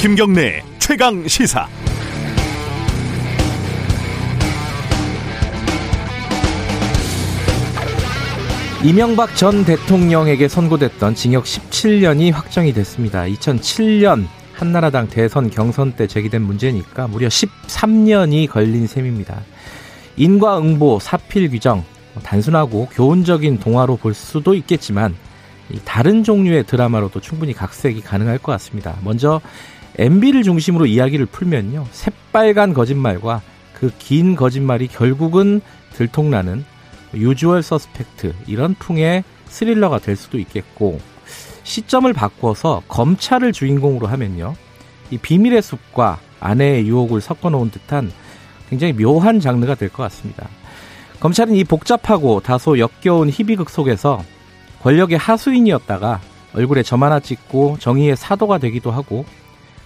김경래 최강 시사. 이명박 전 대통령에게 선고됐던 징역 17년이 확정이 됐습니다. 2007년 한나라당 대선 경선 때 제기된 문제니까 무려 13년이 걸린 셈입니다. 인과응보, 사필 규정, 단순하고 교훈적인 동화로 볼 수도 있겠지만 다른 종류의 드라마로도 충분히 각색이 가능할 것 같습니다. 먼저 MB를 중심으로 이야기를 풀면요. 새빨간 거짓말과 그 긴 거짓말이 결국은 들통나는 유주얼 서스펙트 이런 풍의 스릴러가 될 수도 있겠고 시점을 바꿔서 검찰을 주인공으로 하면요. 이 비밀의 숲과 아내의 유혹을 섞어 놓은 듯한 굉장히 묘한 장르가 될 것 같습니다. 검찰은 이 복잡하고 다소 역겨운 희비극 속에서 권력의 하수인이었다가 얼굴에 점 하나 찍고 정의의 사도가 되기도 하고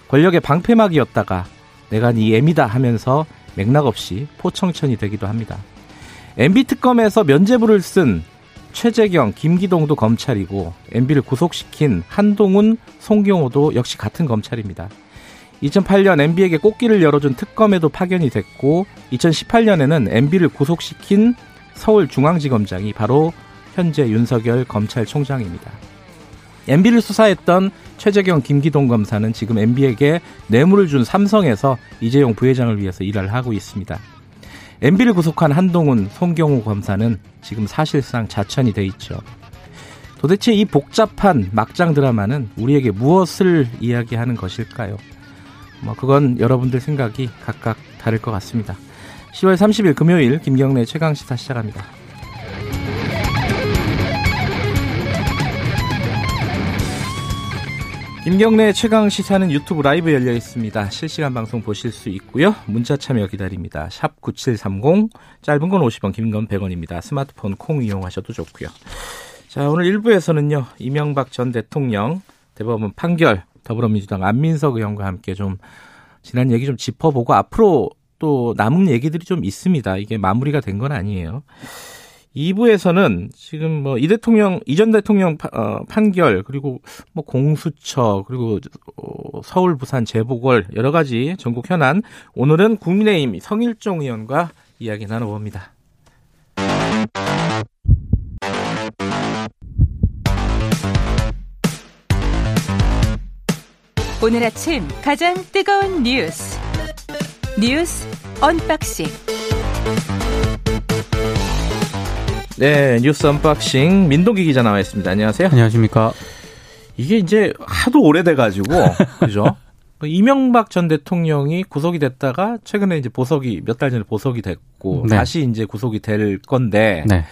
권력의 방패막이었다가 내가 네 애미다 하면서 맥락 없이 포청천이 되기도 합니다. MB 특검에서 면죄부를 쓴 최재경, 김기동도 검찰이고 MB를 구속시킨 한동훈, 송경호도 역시 같은 검찰입니다. 2008년 MB에게 꽃길을 열어준 특검에도 파견이 됐고 2018년에는 MB를 구속시킨 서울중앙지검장이 바로 현재 윤석열 검찰총장입니다. MB를 수사했던 최재경, 김기동 검사는 지금 MB에게 뇌물을 준 삼성에서 이재용 부회장을 위해서 일을 하고 있습니다. MB를 구속한 한동훈, 송경호 검사는 지금 사실상 자천이 돼 있죠. 도대체 이 복잡한 막장 드라마는 우리에게 무엇을 이야기하는 것일까요? 뭐 그건 여러분들 생각이 각각 다를 것 같습니다. 10월 30일 금요일 김경래 최강 시사 시작합니다. 김경래 최강 시사는 유튜브 라이브 열려 있습니다. 실시간 방송 보실 수 있고요. 문자 참여 기다립니다. 샵 9730 짧은 건 50원, 긴 건 100원입니다. 스마트폰 콩 이용하셔도 좋고요. 자, 오늘 1부에서는요. 이명박 전 대통령 대법원 판결 더불어민주당 안민석 의원과 함께 좀 지난 얘기 좀 짚어보고 앞으로 또 남은 얘기들이 좀 있습니다. 이게 마무리가 된 건 아니에요. 2부에서는 지금 뭐 이 대통령 이전 대통령 파, 어, 판결 그리고 뭐 공수처 그리고 어, 서울 부산 재보궐 여러 가지 전국 현안 오늘은 국민의힘 성일종 의원과 이야기 나눠봅니다. 오늘 아침 가장 뜨거운 뉴스 뉴스 언박싱 네, 뉴스 언박싱 민동기 기자 나와 있습니다. 안녕하세요. 안녕하십니까. 이게 이제 하도 오래돼 가지고 그죠? 이명박 전 대통령이 구속이 됐다가 최근에 이제 보석이 몇 달 전에 보석이 됐고 네. 다시 이제 구속이 될 건데 네.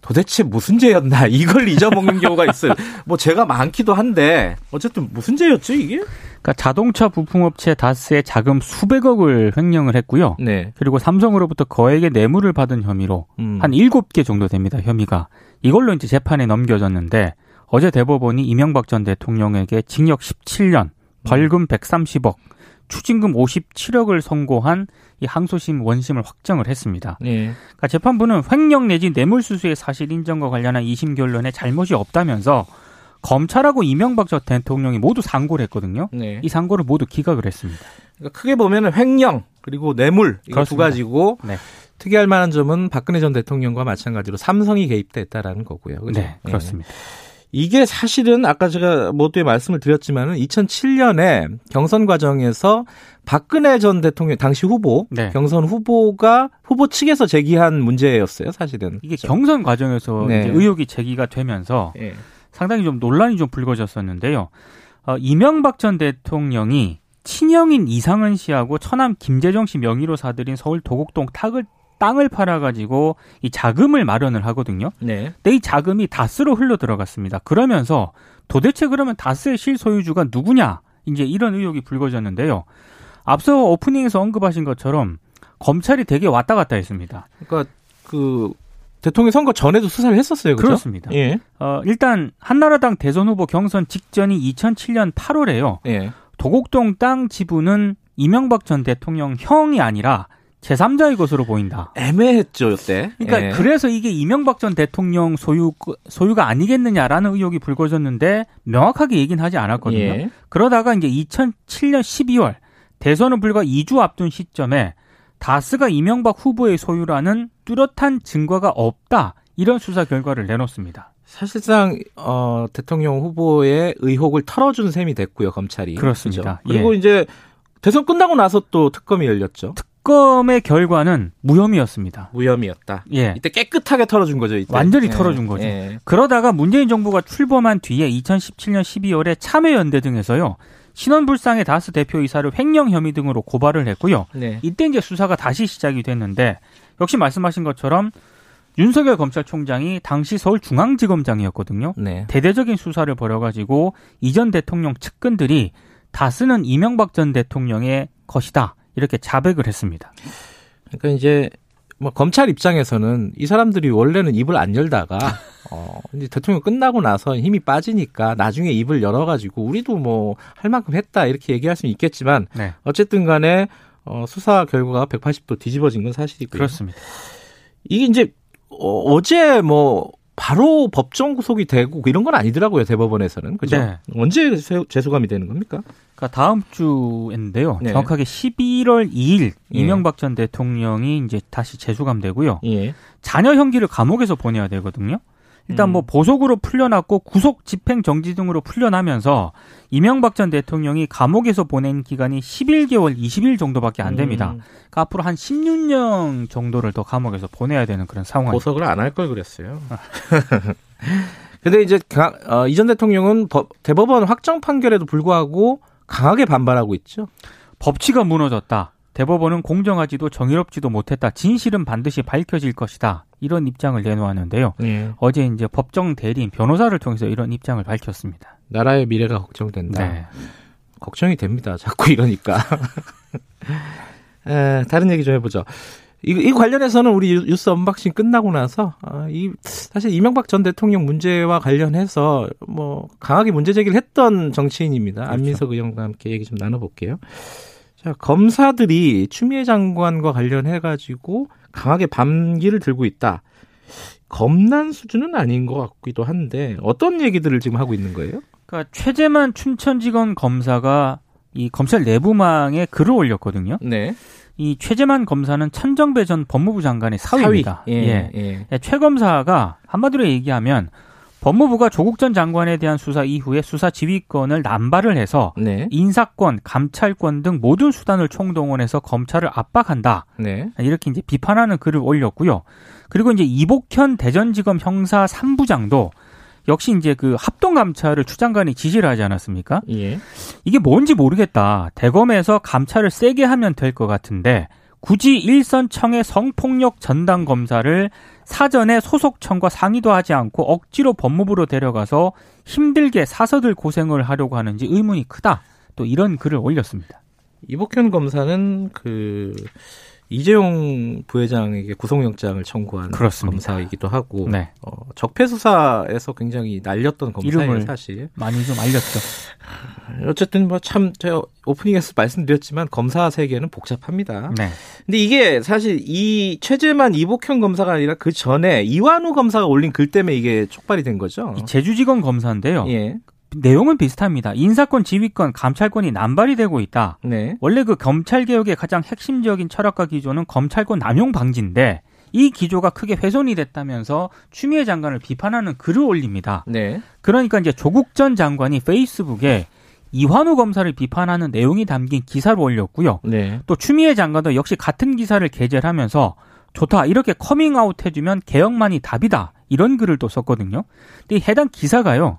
도대체 무슨 죄였나 이걸 잊어먹는 경우가 있어요. 뭐 죄가 많기도 한데 어쨌든 무슨 죄였죠 이게? 그러니까 자동차 부품업체 다스의 자금 수백억을 횡령을 했고요. 네. 그리고 삼성으로부터 거액의 뇌물을 받은 혐의로 음. 한 7개 정도 됩니다. 혐의가. 이걸로 이제 재판에 넘겨졌는데 어제 대법원이 이명박 전 대통령에게 징역 17년, 벌금 130억, 추징금 57억을 선고한 이 항소심 원심을 확정을 했습니다. 네. 그러니까 재판부는 횡령 내지 뇌물수수의 사실 인정과 관련한 2심 결론에 잘못이 없다면서 검찰하고 이명박 전 대통령이 모두 상고를 했거든요. 네. 이 상고를 모두 기각을 했습니다. 그러니까 크게 보면은 횡령 그리고 뇌물 이거 두 가지고 네. 특이할 만한 점은 박근혜 전 대통령과 마찬가지로 삼성이 개입됐다라는 거고요. 그죠? 네, 그렇습니다. 네. 이게 사실은 아까 제가 모두에 말씀을 드렸지만은 2007년에 경선 과정에서 박근혜 전 대통령 당시 후보 네. 경선 후보가 후보 측에서 제기한 문제였어요, 사실은. 이게 그렇죠? 경선 과정에서 네. 의혹이 제기가 되면서 네. 상당히 좀 논란이 좀 불거졌었는데요. 어, 이명박 전 대통령이 친형인 이상은 씨하고 처남 김재정 씨 명의로 사들인 서울 도곡동 탁을 땅을 팔아가지고 이 자금을 마련을 하거든요. 네. 근데 이 자금이 다스로 흘러 들어갔습니다. 그러면서 도대체 그러면 다스의 실소유주가 누구냐? 이제 이런 의혹이 불거졌는데요. 앞서 오프닝에서 언급하신 것처럼 검찰이 되게 왔다 갔다 했습니다. 그러니까 그 대통령 선거 전에도 수사를 했었어요. 그렇죠? 그렇습니다 예. 어, 일단 한나라당 대선 후보 경선 직전이 2007년 8월에요. 예. 도곡동 땅 지분은 이명박 전 대통령 형이 아니라 제3자의 것으로 보인다. 애매했죠, 이때. 그러니까 예. 그래서 이게 이명박 전 대통령 소유 소유가 아니겠느냐라는 의혹이 불거졌는데 명확하게 얘기는 하지 않았거든요. 예. 그러다가 이제 2007년 12월 대선은 불과 2주 앞둔 시점에 다스가 이명박 후보의 소유라는 뚜렷한 증거가 없다. 이런 수사 결과를 내놓습니다. 사실상 어, 대통령 후보의 의혹을 털어준 셈이 됐고요, 검찰이. 그렇습니다. 그렇죠? 그리고 예. 이제 대선 끝나고 나서 또 특검이 열렸죠. 특 검의 결과는 무혐의였습니다. 무혐의였다. 예. 이때 깨끗하게 털어준 거죠. 이때. 완전히 예. 털어준 거죠. 예. 그러다가 문재인 정부가 출범한 뒤에 2017년 12월에 참여연대 등에서요. 신원불상의 다스 대표이사를 횡령 혐의 등으로 고발을 했고요. 네. 이때 이제 수사가 다시 시작이 됐는데 역시 말씀하신 것처럼 윤석열 검찰총장이 당시 서울중앙지검장이었거든요. 네. 대대적인 수사를 벌여가지고 이전 대통령 측근들이 다스는 이명박 전 대통령의 것이다 이렇게 자백을 했습니다. 그러니까 이제 뭐 검찰 입장에서는 이 사람들이 원래는 입을 안 열다가 어 이제 대통령 끝나고 나서 힘이 빠지니까 나중에 입을 열어가지고 우리도 뭐 할 만큼 했다 이렇게 얘기할 수는 있겠지만 네. 어쨌든 간에 어 수사 결과가 180도 뒤집어진 건 사실이고요. 그렇습니다. 이게 이제 어, 어제 뭐 바로 법정 구속이 되고 이런 건 아니더라고요 대법원에서는 그죠? 네. 언제 재수감이 되는 겁니까? 그러니까 다음 주인데요. 네. 정확하게 11월 2일 예. 이명박 전 대통령이 이제 다시 재수감되고요. 예. 자녀 형기를 감옥에서 보내야 되거든요. 일단 뭐 음. 보석으로 풀려났고 구속 집행 정지 등으로 풀려나면서 이명박 전 대통령이 감옥에서 보낸 기간이 11개월 20일 정도밖에 안 됩니다. 음. 그러니까 앞으로 한 16년 정도를 더 감옥에서 보내야 되는 그런 상황. 보석을 안 할 걸 그랬어요. 근데 이제 어, 이전 대통령은 법, 대법원 확정 판결에도 불구하고 강하게 반발하고 있죠. 법치가 무너졌다. 대법원은 공정하지도 정의롭지도 못했다. 진실은 반드시 밝혀질 것이다. 이런 입장을 내놓았는데요. 예. 어제 이제 법정 대리인 변호사를 통해서 이런 입장을 밝혔습니다. 나라의 미래가 걱정된다. 네. 걱정이 됩니다. 자꾸 이러니까. 에, 다른 얘기 좀 해보죠. 이, 이 관련해서는 우리 뉴스 언박싱 끝나고 나서 아, 이 사실 이명박 전 대통령 문제와 관련해서 뭐 강하게 문제 제기를 했던 정치인입니다. 그렇죠. 안민석 의원과 함께 얘기 좀 나눠볼게요. 자, 검사들이 추미애 장관과 관련해 가지고 강하게 반기를 들고 있다. 검란 수준은 아닌 것 같기도 한데 어떤 얘기들을 지금 하고 있는 거예요? 그러니까 최재만 춘천지검 검사가 이 검찰 내부망에 글을 올렸거든요. 네. 이 최재만 검사는 천정배 전 법무부 장관의 사위입니다. 사위. 예, 예. 예. 최 검사가 한마디로 얘기하면 법무부가 조국 전 장관에 대한 수사 이후에 수사 지휘권을 남발을 해서 네. 인사권, 감찰권 등 모든 수단을 총동원해서 검찰을 압박한다. 네. 이렇게 이제 비판하는 글을 올렸고요. 그리고 이제 이복현 대전지검 형사 3부장도 역시 이제 그 합동 감찰을 추 장관이 지시를 하지 않았습니까? 예. 이게 뭔지 모르겠다. 대검에서 감찰을 세게 하면 될 것 같은데 굳이 일선청의 성폭력 전담 검사를 사전에 소속청과 상의도 하지 않고 억지로 법무부로 데려가서 힘들게 사서들 고생을 하려고 하는지 의문이 크다. 또 이런 글을 올렸습니다. 이복현 검사는 그 이재용 부회장에게 구속영장을 청구한 그렇습니다. 검사이기도 하고 네. 어, 적폐 수사에서 굉장히 날렸던 검사예요 사실 많이 좀 알렸죠. 어쨌든 뭐 참 제가 오프닝에서 말씀드렸지만 검사 세계는 복잡합니다. 네. 근데 이게 사실 이 최재만 이복현 검사가 아니라 그 전에 이완우 검사가 올린 글 때문에 이게 촉발이 된 거죠. 제주지검 검사인데요. 예. 내용은 비슷합니다. 인사권, 지휘권, 감찰권이 남발이 되고 있다. 네. 원래 그 검찰 개혁의 가장 핵심적인 철학과 기조는 검찰권 남용 방지인데 이 기조가 크게 훼손이 됐다면서 추미애 장관을 비판하는 글을 올립니다. 네. 그러니까 이제 조국 전 장관이 페이스북에 이환우 검사를 비판하는 내용이 담긴 기사를 올렸고요. 네. 또 추미애 장관도 역시 같은 기사를 게재를 하면서 좋다 이렇게 커밍아웃 해주면 개혁만이 답이다 이런 글을 또 썼거든요. 근데 해당 기사가요.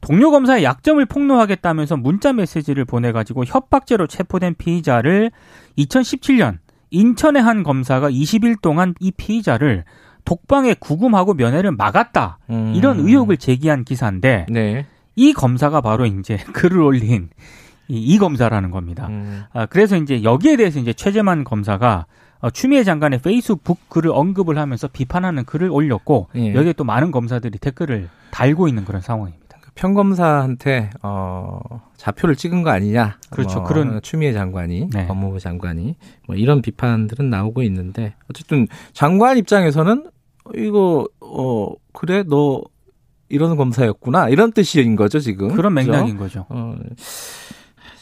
동료 검사의 약점을 폭로하겠다면서 문자 메시지를 보내가지고 협박죄로 체포된 피의자를 2017년 인천의 한 검사가 20일 동안 이 피의자를 독방에 구금하고 면회를 막았다 음. 이런 의혹을 제기한 기사인데 네. 이 검사가 바로 이제 글을 올린 이, 이 검사라는 겁니다. 음. 아, 그래서 이제 여기에 대해서 이제 최재만 검사가 어, 추미애 장관의 페이스북 글을 언급을 하면서 비판하는 글을 올렸고 예. 여기에 또 많은 검사들이 댓글을 달고 있는 그런 상황입니다. 평검사한테 어 좌표를 찍은 거 아니냐? 그렇죠. 뭐 그런 추미애 장관이 네. 법무부 장관이 뭐 이런 비판들은 나오고 있는데 어쨌든 장관 입장에서는 이거 어 그래 너 이런 검사였구나 이런 뜻인 거죠 지금 그런 맥락인 그죠? 거죠. 어,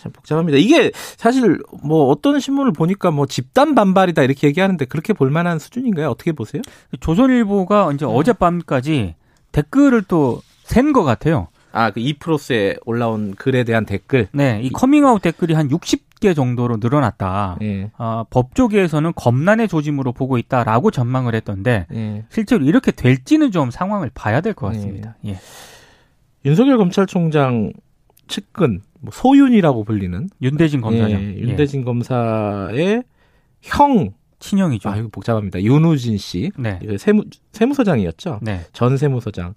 참 복잡합니다. 이게 사실 뭐 어떤 신문을 보니까 뭐 집단 반발이다 이렇게 얘기하는데 그렇게 볼 만한 수준인가요? 어떻게 보세요? 조선일보가 이제 음. 어젯밤까지 댓글을 또 센 것 같아요. 아, 그 이프로스에 올라온 글에 대한 댓글? 네, 이 커밍아웃 댓글이 한 60개 정도로 늘어났다. 예. 아, 법조계에서는 검란의 조짐으로 보고 있다라고 전망을 했던데, 예. 실제로 이렇게 될지는 좀 상황을 봐야 될 것 같습니다. 예. 예. 윤석열 검찰총장 측근, 뭐 소윤이라고 불리는 윤대진 검사장. 예, 윤대진 검사의 형 친형이죠. 아, 이거 복잡합니다. 윤우진 씨. 네. 세무, 세무서장이었죠. 네. 전 세무서장.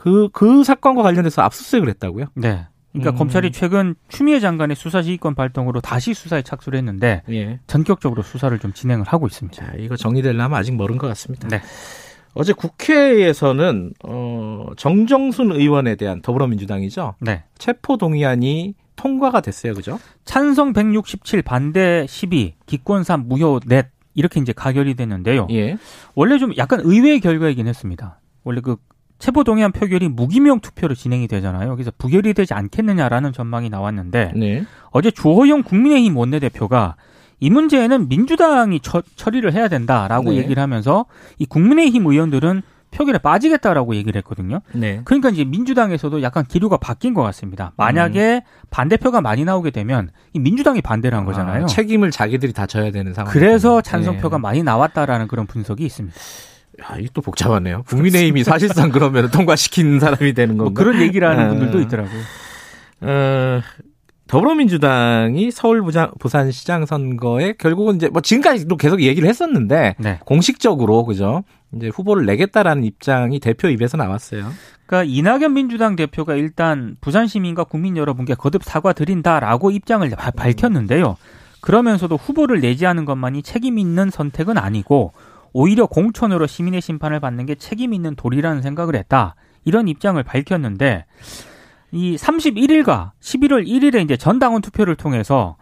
그, 그 사건과 관련해서 압수수색을 했다고요? 네. 그러니까 음. 검찰이 최근 추미애 장관의 수사 지휘권 발동으로 다시 수사에 착수를 했는데 예. 전격적으로 수사를 좀 진행을 하고 있습니다. 자, 이거 정리되려면 아직 멀은 것 같습니다. 네. 어제 국회에서는 어, 정정순 의원에 대한 더불어민주당이죠. 네. 체포 동의안이 통과가 됐어요, 그죠? 찬성 167, 반대 12, 기권 3, 무효 넷 이렇게 이제 가결이 됐는데요. 예. 원래 좀 약간 의외의 결과이긴 했습니다. 원래 그 체포 동의안 표결이 무기명 투표로 진행이 되잖아요. 그래서 부결이 되지 않겠느냐라는 전망이 나왔는데 네. 어제 주호영 국민의힘 원내대표가 이 문제에는 민주당이 처, 처리를 해야 된다라고 네. 얘기를 하면서 이 국민의힘 의원들은 표결에 빠지겠다라고 얘기를 했거든요. 네. 그러니까 이제 민주당에서도 약간 기류가 바뀐 것 같습니다. 만약에 음. 반대표가 많이 나오게 되면 이 민주당이 반대를 한 아, 거잖아요. 아, 책임을 자기들이 다 져야 되는 상황. 그래서 찬성표가 네. 많이 나왔다라는 그런 분석이 있습니다. 야, 이게 또 복잡하네요. 국민의힘이 사실상 그러면 통과시킨 사람이 되는 뭐 건가? 뭐 그런 얘기를 하는 아. 분들도 있더라고요. 어, 더불어민주당이 서울 부장, 부산시장 선거에 결국은 이제 뭐 지금까지도 계속 얘기를 했었는데 네. 공식적으로 그죠? 이제 후보를 내겠다라는 입장이 대표 입에서 나왔어요. 그러니까 이낙연 민주당 대표가 일단 부산 시민과 국민 여러분께 거듭 사과드린다라고 입장을 밝혔는데요. 그러면서도 후보를 내지 않은 것만이 책임 있는 선택은 아니고 오히려 공천으로 시민의 심판을 받는 게 책임 있는 도리라는 생각을 했다. 이런 입장을 밝혔는데 이 31일과 11월 1일에 이제 전 당원 투표를 통해서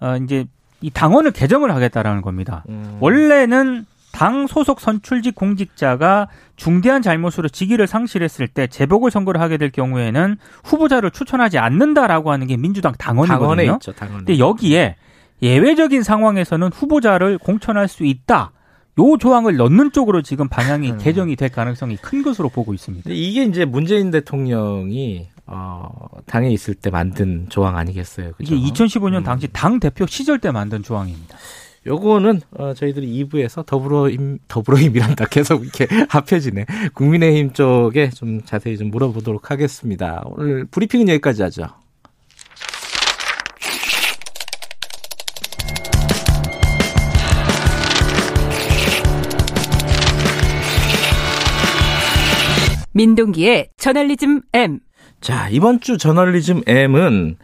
어 이제 이 당원을 개정을 하겠다라는 겁니다. 음. 원래는 당 소속 선출직 공직자가 중대한 잘못으로 직위를 상실했을 때 재보궐 선거를 하게 될 경우에는 후보자를 추천하지 않는다라고 하는 게 민주당 당원이거든요. 당원에 있죠, 당원에. 근데 여기에 예외적인 상황에서는 후보자를 공천할 수 있다. 요 조항을 넣는 쪽으로 지금 방향이 음. 개정이 될 가능성이 큰 것으로 보고 있습니다. 이게 이제 문재인 대통령이 어, 당에 있을 때 만든 조항 아니겠어요? 그죠? 이게 2015년 음. 당시 당 대표 시절 때 만든 조항입니다. 요거는 어, 저희들이 2부에서 더불어힘 더불어힘이란다 계속 이렇게 합해지네. 국민의힘 쪽에 좀 자세히 좀 물어보도록 하겠습니다. 오늘 브리핑은 여기까지 하죠. 민동기의 저널리즘 M. 자, 이번 주 저널리즘 M은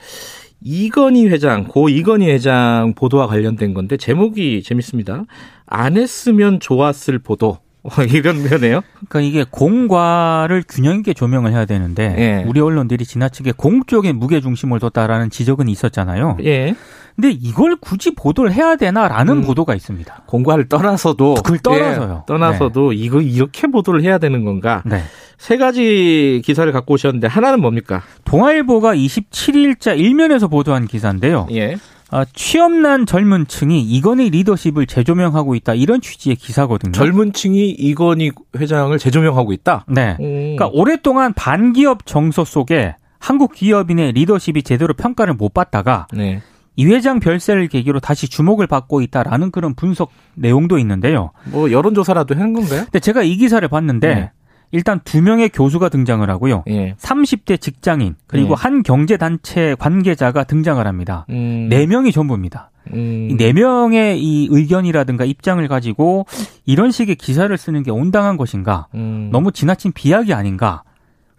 이건희 회장, 고 이건희 회장 보도와 관련된 건데 제목이 재밌습니다. 안 했으면 좋았을 보도. 이런 면에요? 그러니까 이게 공과를 균형 있게 조명을 해야 되는데 예. 우리 언론들이 지나치게 공 쪽에 무게 중심을 뒀다라는 지적은 있었잖아요. 예. 근데 이걸 굳이 보도를 해야 되나라는 음, 보도가 있습니다. 공과를 떠나서도 그걸 떠나서요. 예, 떠나서도 네. 이거 이렇게 보도를 해야 되는 건가? 네. 세 가지 기사를 갖고 오셨는데 하나는 뭡니까? 동아일보가 27일자 일면에서 보도한 기사인데요. 예. 아, 취업난 젊은 층이 이건희 리더십을 재조명하고 있다 이런 취지의 기사거든요. 젊은 층이 이건희 회장을 재조명하고 있다. 네. 오. 그러니까 오랫동안 반기업 정서 속에 한국 기업인의 리더십이 제대로 평가를 못 받다가 네. 이 회장 별세를 계기로 다시 주목을 받고 있다라는 그런 분석 내용도 있는데요. 뭐 여론조사라도 한 건가요? 근데 제가 이 기사를 봤는데 네. 일단 두 명의 교수가 등장을 하고요. 예. 30대 직장인 그리고 예. 한 경제 단체 관계자가 등장을 합니다. 음. 네 명이 전부입니다. 음. 이네 명의 이 의견이라든가 입장을 가지고 이런 식의 기사를 쓰는 게 온당한 것인가? 음. 너무 지나친 비약이 아닌가?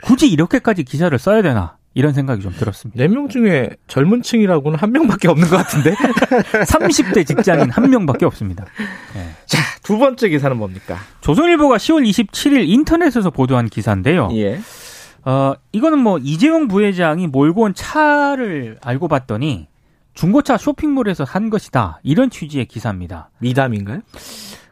굳이 이렇게까지 기사를 써야 되나? 이런 생각이 좀 들었습니다. 네 명 중에 젊은 층이라고는 한 명밖에 없는 것 같은데? 30대 직장인 한 명밖에 없습니다. 네. 자, 두 번째 기사는 뭡니까? 조선일보가 10월 27일 인터넷에서 보도한 기사인데요. 예. 어, 이거는 뭐 이재용 부회장이 몰고 온 차를 알고 봤더니 중고차 쇼핑몰에서 산 것이다. 이런 취지의 기사입니다. 미담인가요?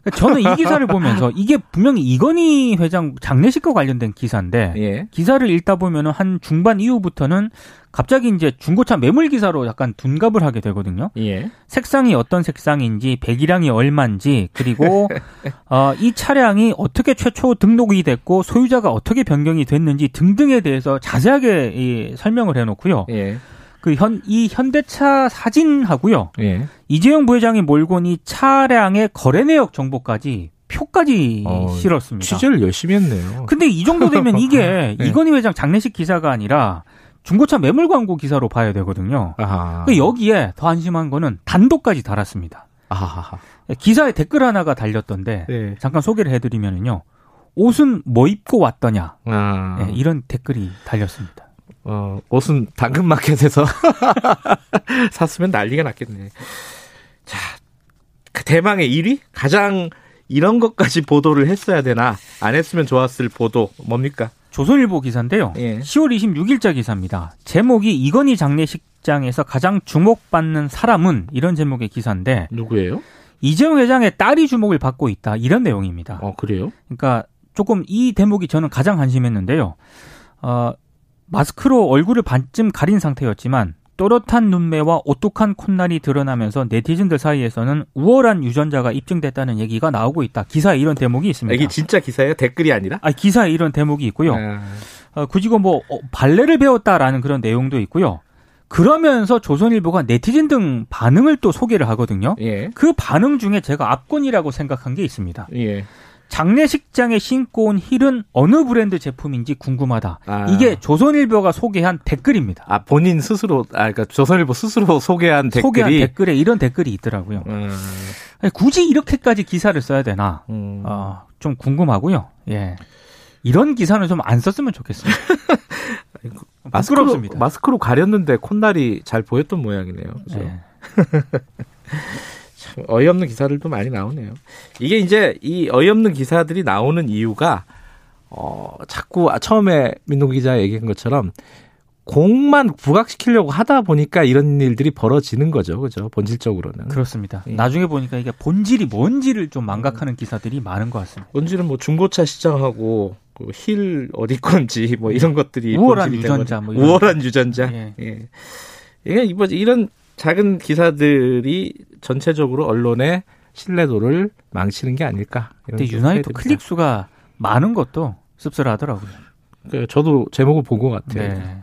그러니까 저는 이 기사를 보면서 이게 분명히 이건희 회장 장례식과 관련된 기사인데 예. 기사를 읽다 보면은 한 중반 이후부터는 갑자기 이제 중고차 매물 기사로 약간 둔갑을 하게 되거든요. 예. 색상이 어떤 색상인지, 배기량이 얼마인지, 그리고 어, 이 차량이 어떻게 최초 등록이 됐고 소유자가 어떻게 변경이 됐는지 등등에 대해서 자세하게 이, 설명을 해놓고요. 예. 그 현, 이 현대차 사진하고요. 예. 이재용 부회장이 몰고 온이 차량의 거래 내역 정보까지 표까지 어, 실었습니다. 취재를 열심히 했네요. 근데 이 정도 되면 이게 네. 이건희 회장 장례식 기사가 아니라 중고차 매물 광고 기사로 봐야 되거든요. 그 여기에 더 안심한 거는 단독까지 달았습니다. 아하. 기사에 댓글 하나가 달렸던데 네. 잠깐 소개를 해드리면요. 옷은 뭐 입고 왔더냐 아. 네, 이런 댓글이 달렸습니다. 어, 옷은 당근마켓에서 샀으면 난리가 났겠네. 자, 그 대망의 1위? 가장 이런 것까지 보도를 했어야 되나? 안 했으면 좋았을 보도 뭡니까? 조선일보 기사인데요. 예. 10월 26일자 기사입니다. 제목이 이건희 장례식장에서 가장 주목받는 사람은 이런 제목의 기사인데 누구예요? 이재용 회장의 딸이 주목을 받고 있다 이런 내용입니다. 어 그래요? 그러니까 조금 이 대목이 저는 가장 관심했는데요. 어, 마스크로 얼굴을 반쯤 가린 상태였지만 또렷한 눈매와 오똑한 콧날이 드러나면서 네티즌들 사이에서는 우월한 유전자가 입증됐다는 얘기가 나오고 있다. 기사에 이런 대목이 있습니다. 이게 진짜 기사예요? 댓글이 아니라? 아, 기사에 이런 대목이 있고요. 아... 어, 굳이 뭐 어, 발레를 배웠다라는 그런 내용도 있고요. 그러면서 조선일보가 네티즌 등 반응을 또 소개를 하거든요. 예. 그 반응 중에 제가 압권이라고 생각한 게 있습니다. 예. 장례식장에 신고 온 힐은 어느 브랜드 제품인지 궁금하다. 아. 이게 조선일보가 소개한 댓글입니다. 아 본인 스스로 아 그러니까 조선일보 스스로 소개한 댓글이 소개한 댓글에 이런 댓글이 있더라고요. 음. 아니, 굳이 이렇게까지 기사를 써야 되나? 음. 어, 좀 궁금하고요. 예. 이런 기사는 좀 안 썼으면 좋겠습니다. 마스크로, 마스크로 가렸는데 콧날이 잘 보였던 모양이네요. 그죠? 예. 참 어이없는 기사들도 많이 나오네요. 이게 이제 이 어이없는 기사들이 나오는 이유가 어 자꾸 처음에 민동 기자 얘기한 것처럼 공만 부각시키려고 하다 보니까 이런 일들이 벌어지는 거죠. 그죠? 본질적으로는. 그렇습니다. 예. 나중에 보니까 이게 본질이 뭔지를 좀 망각하는 기사들이 많은 것 같습니다. 본질은 뭐 중고차 시장하고 그힐 어디 건지 뭐 이런 것들이 우월한 유전자 뭐 우월한 유전자. 예. 예. 이게 이런 작은 기사들이 전체적으로 언론의 신뢰도를 망치는 게 아닐까. 근데 유난히 클릭 수가 많은 것도 씁쓸하더라고요. 그 저도 제목을 본 것 같아요. 네.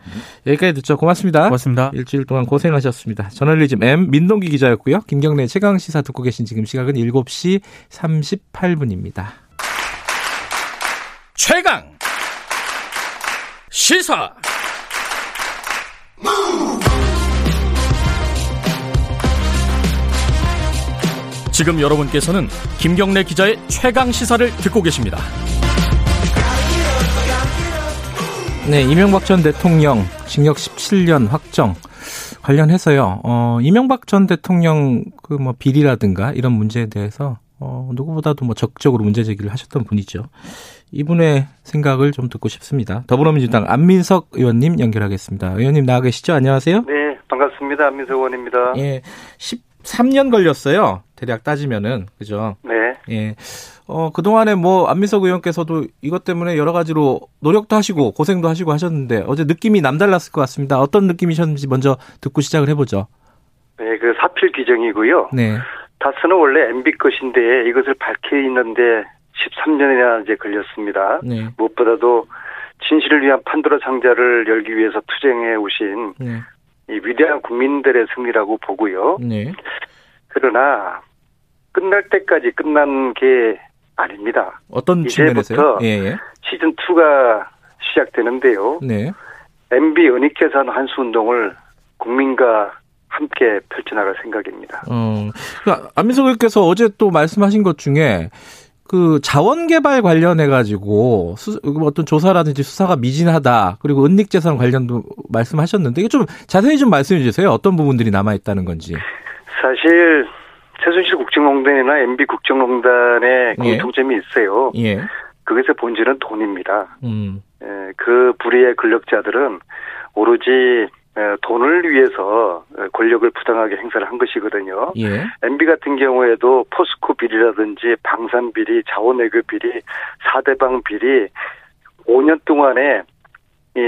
여기까지 듣죠. 고맙습니다. 고맙습니다. 일주일 동안 고생하셨습니다. 저널리즘 M 민동기 기자였고요. 김경래 최강 시사 듣고 계신 지금 시각은 7시 38분입니다. 최강 시사 지금 여러분께서는 김경래 기자의 최강 시사를 듣고 계십니다. 네, 이명박 전 대통령 징역 17년 확정 관련해서요. 어, 이명박 전 대통령 그 뭐 비리라든가 이런 문제에 대해서 어, 누구보다도 뭐 적극적으로 문제 제기를 하셨던 분이죠. 이분의 생각을 좀 듣고 싶습니다. 더불어민주당 안민석 의원님 연결하겠습니다. 의원님 나와 계시죠? 안녕하세요. 네, 반갑습니다. 안민석 의원입니다. 예. 3년 걸렸어요. 대략 따지면은. 그죠? 네. 예. 어, 그동안에 뭐, 안민석 의원께서도 이것 때문에 여러 가지로 노력도 하시고 고생도 하시고 하셨는데 어제 느낌이 남달랐을 것 같습니다. 어떤 느낌이셨는지 먼저 듣고 시작을 해 보죠. 네, 그 사필 규정이고요. 네. 다스는 원래 MB 것인데 이것을 밝혀 있는데 13년이나 이제 걸렸습니다. 네. 무엇보다도 진실을 위한 판도라 상자를 열기 위해서 투쟁해 오신 네. 이 위대한 국민들의 승리라고 보고요. 네. 그러나 끝날 때까지 끝난 게 아닙니다. 어떤 측면에서요? 예, 예. 시즌 2가 시작되는데요. 네. MB 연익재산 환수 운동을 국민과 함께 펼쳐나갈 생각입니다. 어, 그러니까 안민석 의원께서 어제 또 말씀하신 것 중에 그 자원 개발 관련해 가지고 어떤 조사라든지 수사가 미진하다. 그리고 은닉 재산 관련도 말씀하셨는데 이게 좀 자세히 좀 말씀해 주세요. 어떤 부분들이 남아 있다는 건지. 사실 최순실 국정농단이나 MB 국정농단의 예. 공통점이 있어요. 예. 그것의 본질은 돈입니다. 음. 그 불의의 권력자들은 오로지 돈을 위해서 권력을 부당하게 행사를 한 것이거든요. 예. MB 같은 경우에도 포스코 비리라든지 방산 비리, 자원외교 비리, 사대방 비리 5년 동안에 이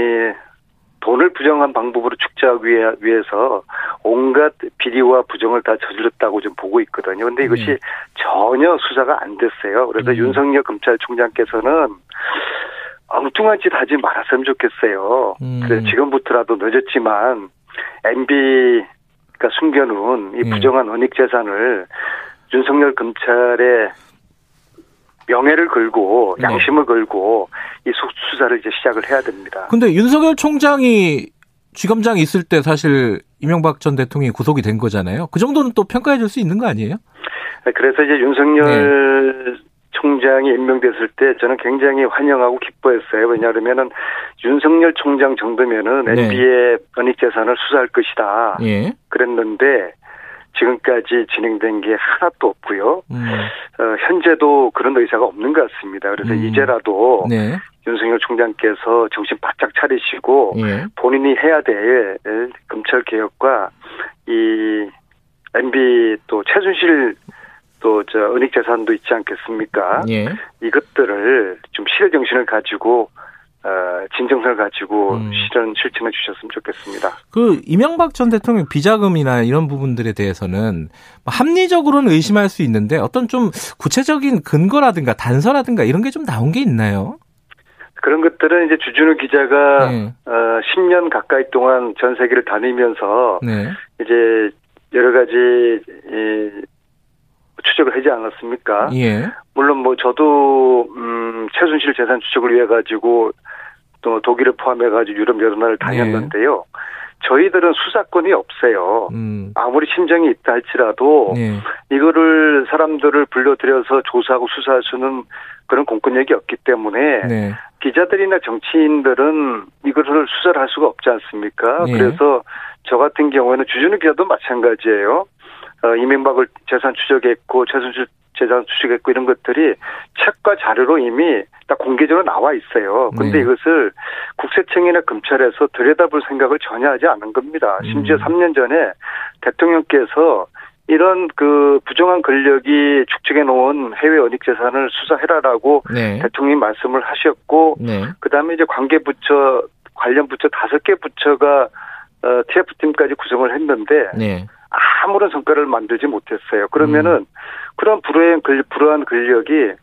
돈을 부정한 방법으로 축제하기 위해서 온갖 비리와 부정을 다 저질렀다고 좀 보고 있거든요. 근데 이것이 네. 전혀 수사가 안 됐어요. 그래서 음. 윤석열 검찰총장께서는 엉뚱한 짓 하지 말았으면 좋겠어요. 음. 그래서 지금부터라도 늦었지만 MB가 숨겨놓은 이 네. 부정한 원익 재산을 윤석열 검찰의 명예를 걸고 네. 양심을 걸고 이 수사를 이제 시작을 해야 됩니다. 근데 윤석열 총장이 쥐검장 있을 때 사실 이명박 전 대통령이 구속이 된 거잖아요. 그 정도는 또 평가해 줄 수 있는 거 아니에요? 네, 그래서 이제 윤석열 네. 총장이 임명됐을 때 저는 굉장히 환영하고 기뻐했어요. 왜냐하면은 윤석열 총장 정도면은 네. NB의 권익 재산을 수사할 것이다. 예. 그랬는데 지금까지 진행된 게 하나도 없고요. 음. 어, 현재도 그런 의사가 없는 것 같습니다. 그래서 음. 이제라도 네. 윤석열 총장께서 정신 바짝 차리시고 예. 본인이 해야 될 검찰 개혁과 이 MB 또 최순실 또 저 은닉 재산도 있지 않겠습니까? 예. 이것들을 좀 실의 정신을 가지고 어, 진정성을 가지고 음. 실현 실천해 주셨으면 좋겠습니다. 그 이명박 전 대통령 비자금이나 이런 부분들에 대해서는 뭐 합리적으로는 의심할 수 있는데 어떤 좀 구체적인 근거라든가 단서라든가 이런 게 좀 나온 게 있나요? 그런 것들은 이제 주준우 기자가 네. 어, 10년 가까이 동안 전 세계를 다니면서 네. 이제 여러 가지 이, 추적을 하지 않았습니까? 예. 물론 뭐 저도 음 최순실 재산 추적을 위해 가지고 또 독일을 포함해 가지고 유럽 여러 나라를 예. 다녔는데요. 예. 저희들은 수사권이 없어요. 음. 아무리 심정이 있다 할지라도 예. 이거를 사람들을 불러들여서 조사하고 수사할 수는 그런 공권력이 없기 때문에 네. 기자들이나 정치인들은 이거를 수사를 할 수가 없지 않습니까? 예. 그래서 저 같은 경우에는 주준우 기자도 마찬가지예요. 어, 이명박을 재산 추적했고 최순실 재산 추적했고 이런 것들이 책과 자료로 이미 다 공개적으로 나와 있어요. 근데 네. 이것을 국세청이나 검찰에서 들여다볼 생각을 전혀 하지 않은 겁니다. 심지어 음. 3년 전에 대통령께서 이런 그 부정한 권력이 축적해 놓은 해외 원익 재산을 수사해라라고 네. 대통령이 말씀을 하셨고 네. 그다음에 이제 관계 부처 관련 부처 다섯 개 부처가 어, TF팀까지 구성을 했는데 네. 아무런 성과를 만들지 못했어요. 그러면은 음. 그런 권 불우한 권력이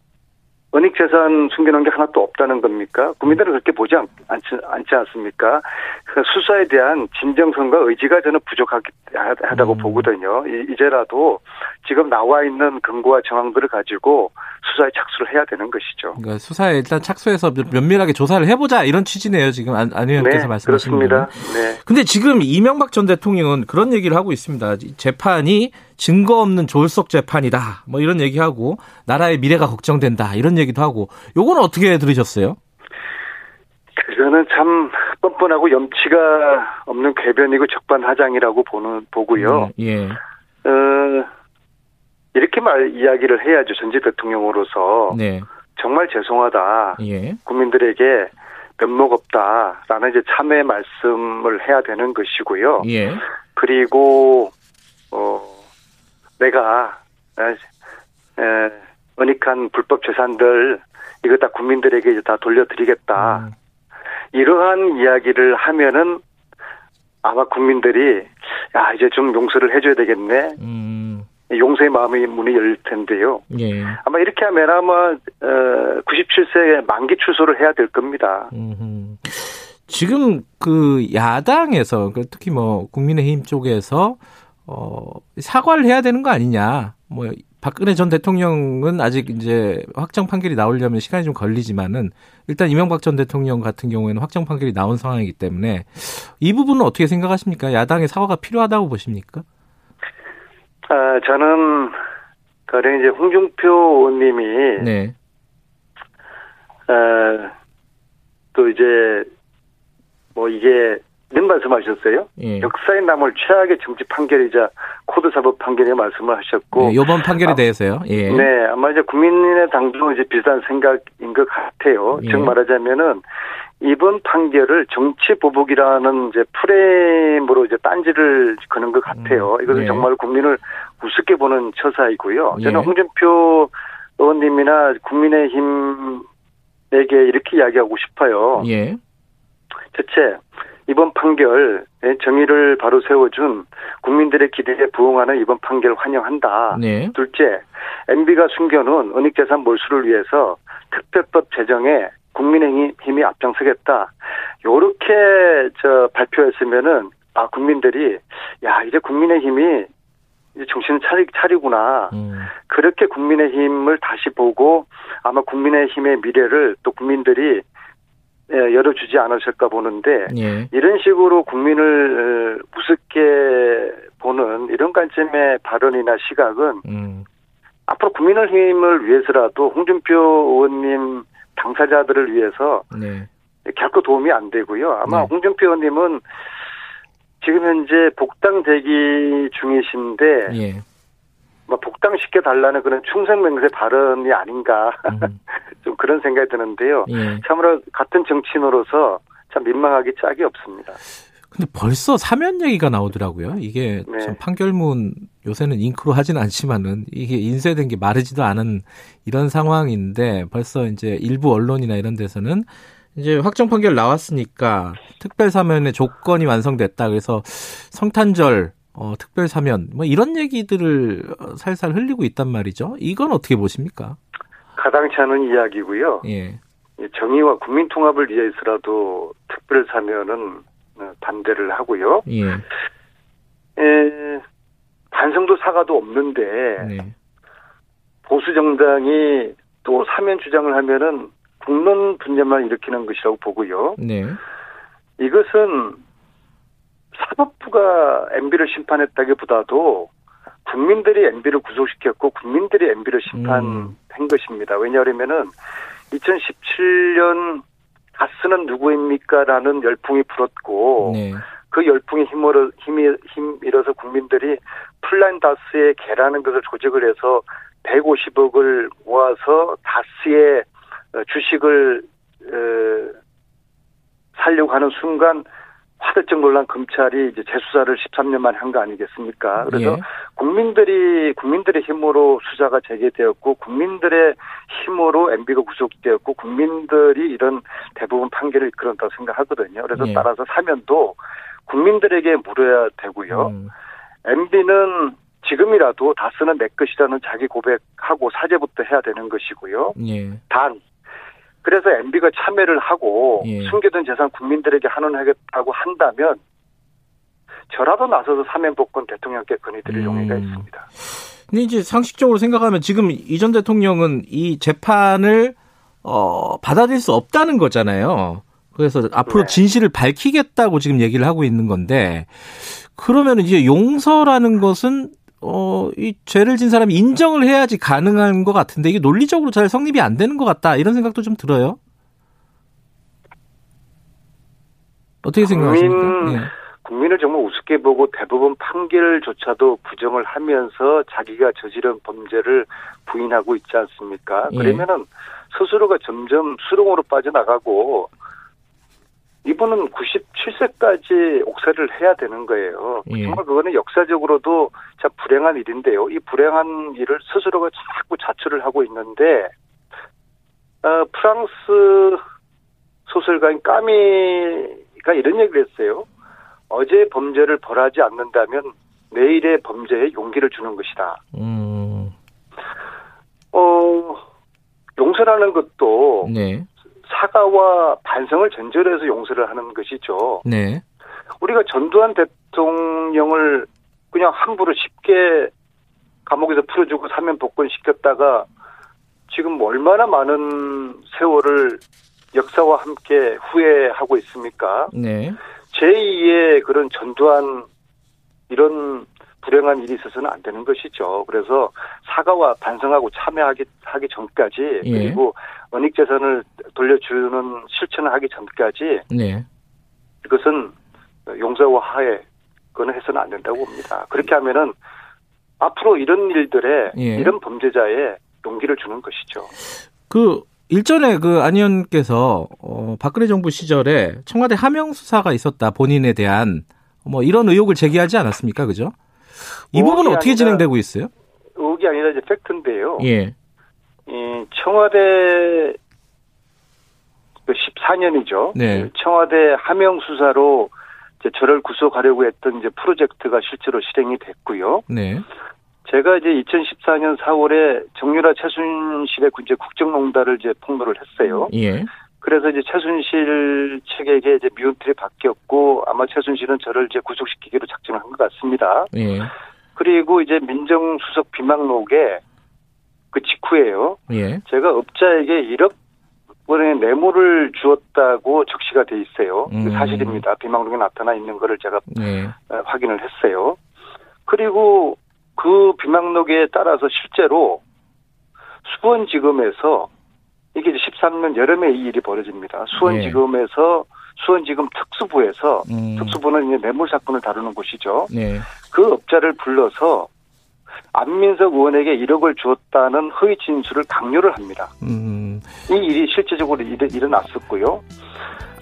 은닉 재산 숨겨놓은 게 하나도 없다는 겁니까? 국민들은 그렇게 보지 않, 않지, 않지 않습니까? 그 수사에 대한 진정성과 의지가 저는 부족하다고 음. 보거든요. 이제라도 지금 나와 있는 근거와 정황들을 가지고 수사에 착수를 해야 되는 것이죠. 그러니까 수사에 일단 착수해서 면밀하게 조사를 해보자 이런 취지네요. 지금 안, 안 의원께서 네, 말씀하시는 그렇습니다. 네. 근데 지금 이명박 전 대통령은 그런 얘기를 하고 있습니다. 재판이 증거 없는 졸속 재판이다. 뭐 이런 얘기하고 나라의 미래가 걱정된다. 이런 얘기도 하고 요건 어떻게 들으셨어요? 그거는 참 뻔뻔하고 염치가 없는 궤변이고 적반하장이라고 보는 보고요. 음, 예. 어, 이렇게 말 이야기를 해야죠. 전직 대통령으로서 네. 정말 죄송하다. 예. 국민들에게 면목 없다라는 이제 참회 말씀을 해야 되는 것이고요. 예. 그리고 어 내가 에, 에, 은닉한 불법 재산들 이거 다 국민들에게 다 돌려드리겠다. 음. 이러한 이야기를 하면은 아마 국민들이 야 이제 좀 용서를 해줘야 되겠네. 음. 용서의 마음의 문이 열릴 텐데요. 예. 아마 이렇게 하면 아마 97세 어, 만기 출소를 해야 될 겁니다. 음흠. 지금 그 야당에서 그 특히 뭐 국민의힘 쪽에서 어 사과를 해야 되는 거 아니냐. 뭐 박근혜 전 대통령은 아직 이제 확정 판결이 나오려면 시간이 좀 걸리지만은 일단 이명박 전 대통령 같은 경우에는 확정 판결이 나온 상황이기 때문에 이 부분은 어떻게 생각하십니까? 야당의 사과가 필요하다고 보십니까? 아, 저는 가령 이제 홍준표 의원님이 네. 아, 또 이제 뭐 이게 이런 말씀하셨어요. 예. 역사에 남을 최악의 정치 판결이자 코드 사법 판결에 말씀을 하셨고 네, 이번 판결에 아, 대해서요. 예. 네, 아마 이제 국민의 당도 이제 비슷한 생각인 것 같아요. 예. 즉 말하자면은 이번 판결을 정치 보복이라는 이제 프레임으로 이제 딴지를 거는 것 같아요. 음, 이것은 예. 정말 국민을 우습게 보는 처사이고요. 저는 예. 홍준표 의원님이나 국민의힘에게 이렇게 이야기하고 싶어요. 예. 첫째, 이번 판결 정의를 바로 세워준 국민들의 기대에 부응하는 이번 판결 환영한다. 네. 둘째, MB가 숨겨놓은 은닉재산 몰수를 위해서 특별법 제정에 국민의힘이 앞장서겠다. 요렇게 저 발표했으면은 아 국민들이 야 이제 국민의힘이 이제 정신을 차리, 차리구나. 음. 그렇게 국민의힘을 다시 보고 아마 국민의힘의 미래를 또 국민들이 예, 열어주지 않으실까 보는데 예. 이런 식으로 국민을 어, 우습게 보는 이런 관점의 발언이나 시각은 음. 앞으로 국민의힘을 위해서라도 홍준표 의원님 당사자들을 위해서 네. 결코 도움이 안 되고요. 아마 네. 홍준표 의원님은 지금 현재 복당 대기 중이신데 예. 뭐 복당시켜 달라는 그런 충성맹세 발언이 아닌가 음. 좀 그런 생각이 드는데요. 예. 참으로 같은 정치인으로서 참 민망하기 짝이 없습니다. 근데 벌써 사면 얘기가 나오더라고요. 이게 네. 참 판결문 요새는 잉크로 하진 않지만은 이게 인쇄된 게 마르지도 않은 이런 상황인데 벌써 이제 일부 언론이나 이런 데서는 이제 확정 판결 나왔으니까 특별 사면의 조건이 완성됐다. 그래서 성탄절 어, 특별 사면 뭐 이런 얘기들을 살살 흘리고 있단 말이죠. 이건 어떻게 보십니까? 가당치 않은 이야기고요. 예. 정의와 국민 통합을 위해서라도 특별 사면은 어, 반대를 하고요. 예. 에, 반성도 사과도 없는데 네. 보수 정당이 또 사면 주장을 하면은 국론 분열만 일으키는 것이라고 보고요. 네. 이것은 사법부가 MB를 심판했다기보다도 국민들이 MB를 구속시켰고 국민들이 MB를 심판한 음. 것입니다. 왜냐하면은 2017년 다스는 누구 겁니까라는 열풍이 불었고 네. 그 열풍에 힘으로 힘이 힘입어서 국민들이 플란다스의 개라는 것을 조직을 해서 150억을 모아서 다스의 주식을 어, 살려고 하는 순간 화들짝 놀란 검찰이 이제 재수사를 13년 만에 한 거 아니겠습니까? 그래서 예. 국민들이 국민들의 힘으로 수사가 재개되었고 국민들의 힘으로 MB가 구속되었고 국민들이 이런 대부분 판결을 이끌었다고 생각하거든요. 그래서 예. 따라서 사면도 국민들에게 물어야 되고요. 음. MB는 지금이라도 다스는 내 것이라는 자기 고백하고 사죄부터 해야 되는 것이고요. 예. 단 그래서 MB가 참여를 하고 예. 숨겨둔 재산 국민들에게 환원하겠다고 한다면 저라도 나서서 사면복권 대통령께 건의드릴 음. 용의가 있습니다. 근데 이제 상식적으로 생각하면 지금 이전 대통령은 이 재판을 어, 받아들일 수 없다는 거잖아요. 그래서 앞으로 네. 진실을 밝히겠다고 지금 얘기를 하고 있는 건데 그러면 이제 용서라는 것은 어, 이 죄를 진 사람이 인정을 해야지 가능한 것 같은데 이게 논리적으로 잘 성립이 안 되는 것 같다 이런 생각도 좀 들어요. 어떻게 생각하십니까? 국민, 네. 국민을 정말 우습게 보고 대부분 판결조차도 부정을 하면서 자기가 저지른 범죄를 부인하고 있지 않습니까? 예. 그러면은 스스로가 점점 수렁으로 빠져나가고 이분은 97세까지 옥살이를 해야 되는 거예요. 예. 정말 그거는 역사적으로도 참 불행한 일인데요. 이 불행한 일을 스스로가 자꾸 자초를 하고 있는데 어, 프랑스 소설가인 까미가 이런 얘기를 했어요. 어제 범죄를 벌하지 않는다면 내일의 범죄에 용기를 주는 것이다. 음. 어, 용서라는 것도 네. 사과와 반성을 전제로 해서 용서를 하는 것이죠. 네. 우리가 전두환 대통령을 그냥 함부로 쉽게 감옥에서 풀어주고 사면 복권 시켰다가 지금 얼마나 많은 세월을 역사와 함께 후회하고 있습니까? 네. 제2의 그런 전두환 이런 불행한 일이 있어서는 안 되는 것이죠. 그래서 사과와 반성하고 참여하기 하기 전까지 예. 그리고 원익 재산을 돌려주는 실천을 하기 전까지 네. 이것은 용서와 화해 그거는 해서는 안 된다고 봅니다. 그렇게 하면은 앞으로 이런 일들에 예. 이런 범죄자의 용기를 주는 것이죠. 그 일전에 그 안 의원께서 어, 박근혜 정부 시절에 청와대 하명 수사가 있었다 본인에 대한 뭐 이런 의혹을 제기하지 않았습니까, 그죠? 이 부분은 어떻게 아니라, 진행되고 있어요? 의혹이 아니라 이제 팩트인데요. 예. 이 청와대 그 14년이죠. 네. 청와대 하명 수사로 이제 저를 구속하려고 했던 이제 프로젝트가 실제로 실행이 됐고요. 네. 제가 이제 2014년 4월에 정유라 최순실의 이제 국정농단을 이제 폭로를 했어요. 예. 그래서 이제 최순실 측에게 이제 미운 틀이 바뀌었고 아마 최순실은 저를 이제 구속시키기로 작정을 한것 같습니다. 예. 그리고 이제 민정수석 비망록에 그 직후에요. 예. 제가 업자에게 1억 원의 뇌물을 주었다고 적시가 돼 있어요. 음. 사실입니다. 비망록에 나타나 있는 거를 제가 예. 어, 확인을 했어요. 그리고 그 비망록에 따라서 실제로 수원지검에서 이게 이제 13년 여름에 이 일이 벌어집니다. 수원지검에서 네. 수원지검 특수부에서 음. 특수부는 이제 뇌물 사건을 다루는 곳이죠. 네. 그 업자를 불러서 안민석 의원에게 1억을 주었다는 허위 진술을 강요를 합니다. 음. 이 일이 실제적으로 일 어났었고요.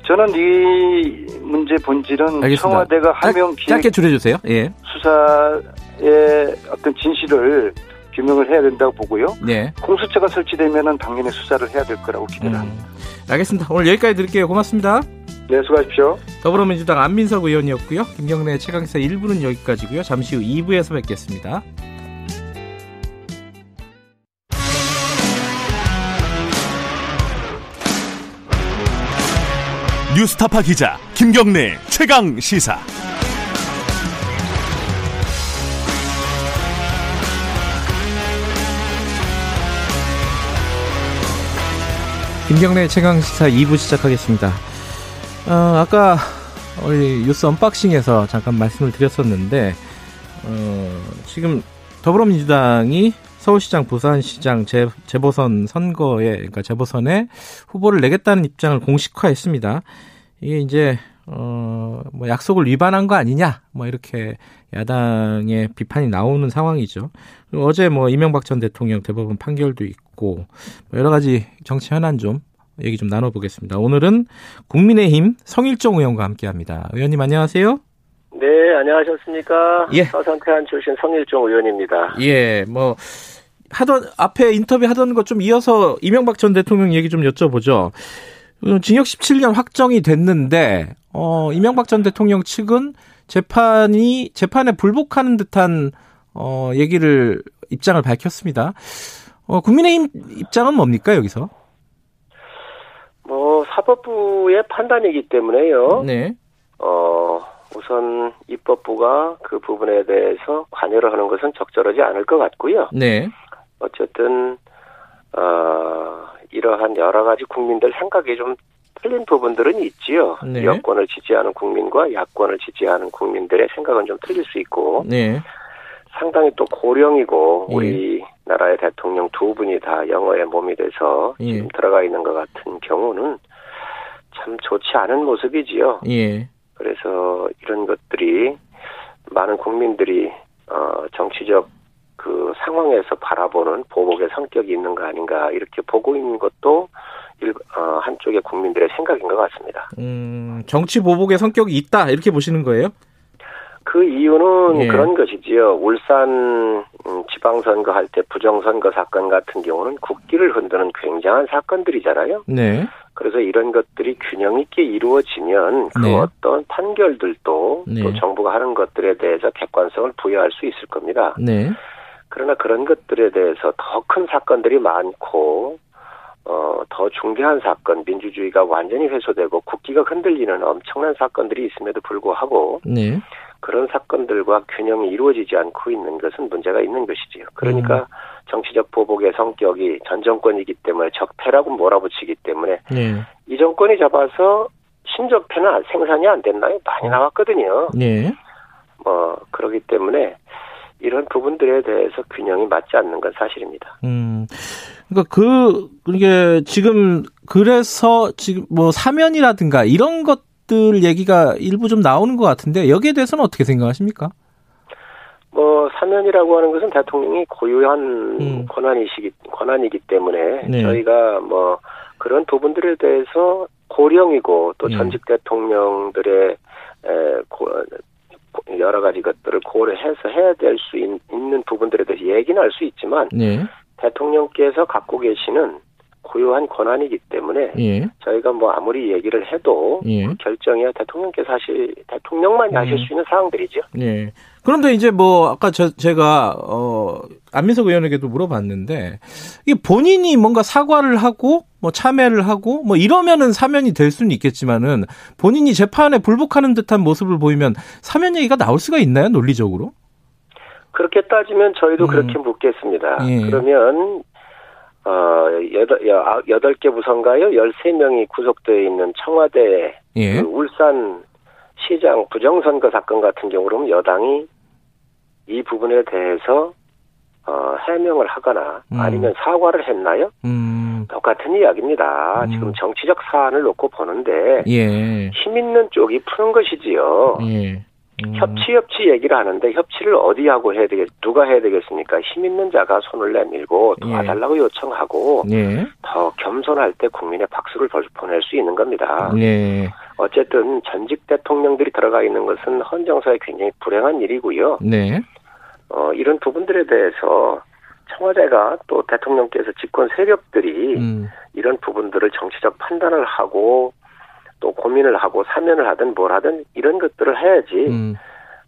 저는 이 문제 본질은 알겠습니다. 청와대가 하명 기획 짧게 줄여주세요. 예. 수사의 어떤 진실을 규명을 해야 된다고 보고요. 네. 공수처가 설치되면은 당연히 수사를 해야 될 거라고 기대를 음. 합니다. 알겠습니다. 오늘 여기까지 드릴게요. 고맙습니다. 네, 수고하십시오. 더불어민주당 안민석 의원이었고요. 김경래 최강사 1부는 여기까지고요. 잠시 후 2부에서 뵙겠습니다. 뉴스타파 기자 김경래 최강 시사. 김경래 최강 시사 2부 시작하겠습니다. 어, 아까 우리 뉴스 언박싱에서 잠깐 말씀을 드렸었는데 어, 지금 더불어민주당이 서울시장, 부산시장 재, 재보선 선거에 그러니까 재보선에 후보를 내겠다는 입장을 공식화했습니다. 이게 이제 어뭐 약속을 위반한 거 아니냐 뭐 이렇게 야당의 비판이 나오는 상황이죠. 그리고 어제 뭐 이명박 전 대통령 대법원 판결도 있고 뭐 여러 가지 정치 현안 좀 얘기 좀 나눠보겠습니다. 오늘은 국민의힘 성일종 의원과 함께합니다. 의원님 안녕하세요. 네, 안녕하셨습니까? 예. 서산태안 출신 성일종 의원입니다. 예, 뭐 하던 앞에 인터뷰 하던 것 좀 이어서 이명박 전 대통령 얘기 좀 여쭤보죠. 어, 징역 17년 확정이 됐는데 어 이명박 전 대통령 측은 재판이 재판에 불복하는 듯한 어 얘기를 입장을 밝혔습니다. 어 국민의힘 입장은 뭡니까 여기서? 뭐 사법부의 판단이기 때문에요. 네. 어 우선 입법부가 그 부분에 대해서 관여를 하는 것은 적절하지 않을 것 같고요. 네. 어쨌든 어, 이러한 여러 가지 국민들 생각이 좀 틀린 부분들은 있지요. 네. 여권을 지지하는 국민과 야권을 지지하는 국민들의 생각은 좀 틀릴 수 있고 네. 상당히 또 고령이고 예. 우리나라의 대통령 두 분이 다 영어에 몸이 돼서 예. 지금 들어가 있는 것 같은 경우는 참 좋지 않은 모습이지요. 예. 그래서 이런 것들이 많은 국민들이 어 정치적 그 상황에서 바라보는 보복의 성격이 있는 거 아닌가 이렇게 보고 있는 것도 일, 어, 한쪽의 국민들의 생각인 것 같습니다. 음, 정치 보복의 성격이 있다 이렇게 보시는 거예요? 그 이유는 예. 그런 것이지요. 울산 음, 지방선거 할 때 부정선거 사건 같은 경우는 국기를 흔드는 굉장한 사건들이잖아요. 네. 그래서 이런 것들이 균형 있게 이루어지면 그 네. 어떤 판결들도 네. 또 정부가 하는 것들에 대해서 객관성을 부여할 수 있을 겁니다. 네. 그러나 그런 것들에 대해서 더 큰 사건들이 많고 어, 더 중대한 사건, 민주주의가 완전히 훼손되고 국기가 흔들리는 엄청난 사건들이 있음에도 불구하고 네. 그런 사건들과 균형이 이루어지지 않고 있는 것은 문제가 있는 것이지요. 그러니까 음. 정치적 보복의 성격이 전 정권이기 때문에 적폐라고 몰아붙이기 때문에 네. 이 정권이 잡아서 신적폐는 생산이 안 됐나요? 많이 어. 나왔거든요. 네. 뭐 그러기 때문에 이런 부분들에 대해서 균형이 맞지 않는 건 사실입니다. 음, 그러니까 그 이게 지금 그래서 지금 뭐 사면이라든가 이런 것들 얘기가 일부 좀 나오는 것 같은데 여기에 대해서는 어떻게 생각하십니까? 뭐 사면이라고 하는 것은 대통령이 고유한 음. 권한이시기 권한이기 때문에 네. 저희가 뭐 그런 부분들에 대해서 고령이고 또 예. 전직 대통령들의 에, 고, 여러 가지 것들을 고려해서 해야 될 수 있는 부분들에 대해서 얘기는 할 수 있지만 예. 대통령께서 갖고 계시는 고유한 권한이기 때문에 예. 저희가 뭐 아무리 얘기를 해도 예. 그 결정이야 대통령께서 하실 대통령만이 예. 하실 수 있는 사항들이죠. 예. 그런데 이제 뭐 아까 저, 제가 어 안민석 의원에게도 물어봤는데 이게 본인이 뭔가 사과를 하고 뭐 참여를 하고 뭐 이러면은 사면이 될 수는 있겠지만은 본인이 재판에 불복하는 듯한 모습을 보이면 사면 얘기가 나올 수가 있나요 논리적으로? 그렇게 따지면 저희도 음. 그렇게 묻겠습니다. 예. 그러면 어, 여덟, 여덟 개 부서인가요? 열세 명이 구속되어 있는 청와대 예. 그 울산 시장 부정선거 사건 같은 경우는 여당이 이 부분에 대해서 어, 해명을 하거나 음. 아니면 사과를 했나요? 음. 똑같은 이야기입니다. 음. 지금 정치적 사안을 놓고 보는데 예. 힘 있는 쪽이 푸는 것이지요. 예. 음. 협치 협치 얘기를 하는데 협치를 어디 하고 해야 되겠 누가 해야 되겠습니까? 힘 있는 자가 손을 내밀고 도와달라고 예. 요청하고 예. 더 겸손할 때 국민의 박수를 보낼 수 있는 겁니다. 예. 어쨌든 전직 대통령들이 들어가 있는 것은 헌정사에 굉장히 불행한 일이고요. 네. 어, 이런 부분들에 대해서 청와대가 또 대통령께서 집권 세력들이 음. 이런 부분들을 정치적 판단을 하고 또 고민을 하고 사면을 하든 뭘 하든 이런 것들을 해야지. 음.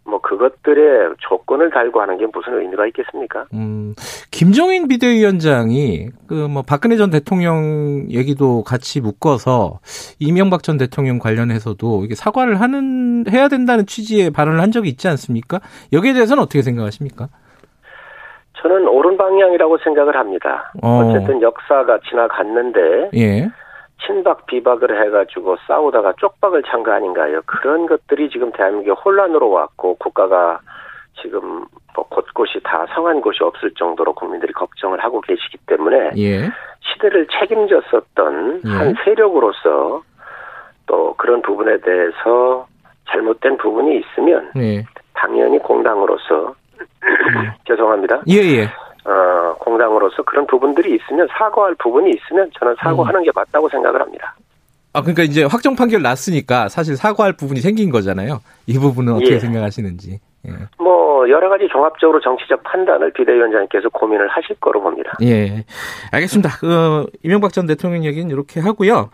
뭐 그것들의 조건을 달고 하는 게 무슨 의미가 있겠습니까? 음, 김종인 비대위원장이 그 뭐 박근혜 전 대통령 얘기도 같이 묶어서 이명박 전 대통령 관련해서도 이게 사과를 하는 해야 된다는 취지의 발언을 한 적이 있지 않습니까? 여기에 대해서는 어떻게 생각하십니까? 저는 옳은 방향이라고 생각을 합니다. 어. 쨌든 역사가 지나갔는데 예. 친박 비박을 해가지고 싸우다가 쪽박을 찬 거 아닌가요? 그런 것들이 지금 대한민국에 혼란으로 왔고 국가가 지금 뭐 곳곳이 다 성한 곳이 없을 정도로 국민들이 걱정을 하고 계시기 때문에 예. 시대를 책임졌었던 예. 한 세력으로서 또 그런 부분에 대해서 잘못된 부분이 있으면 예. 당연히 공당으로서 죄송합니다. 예예. 예. 어, 공당으로서 그런 부분들이 있으면 사과할 부분이 있으면 저는 사과하는 음. 게 맞다고 생각을 합니다. 아 그러니까 이제 확정 판결 났으니까 사실 사과할 부분이 생긴 거잖아요. 이 부분은 어떻게 예. 생각하시는지. 예. 뭐 여러 가지 종합적으로 정치적 판단을 비대위원장께서 고민을 하실 거로 봅니다. 예, 알겠습니다. 그 이명박 전 대통령 얘기는 이렇게 하고요.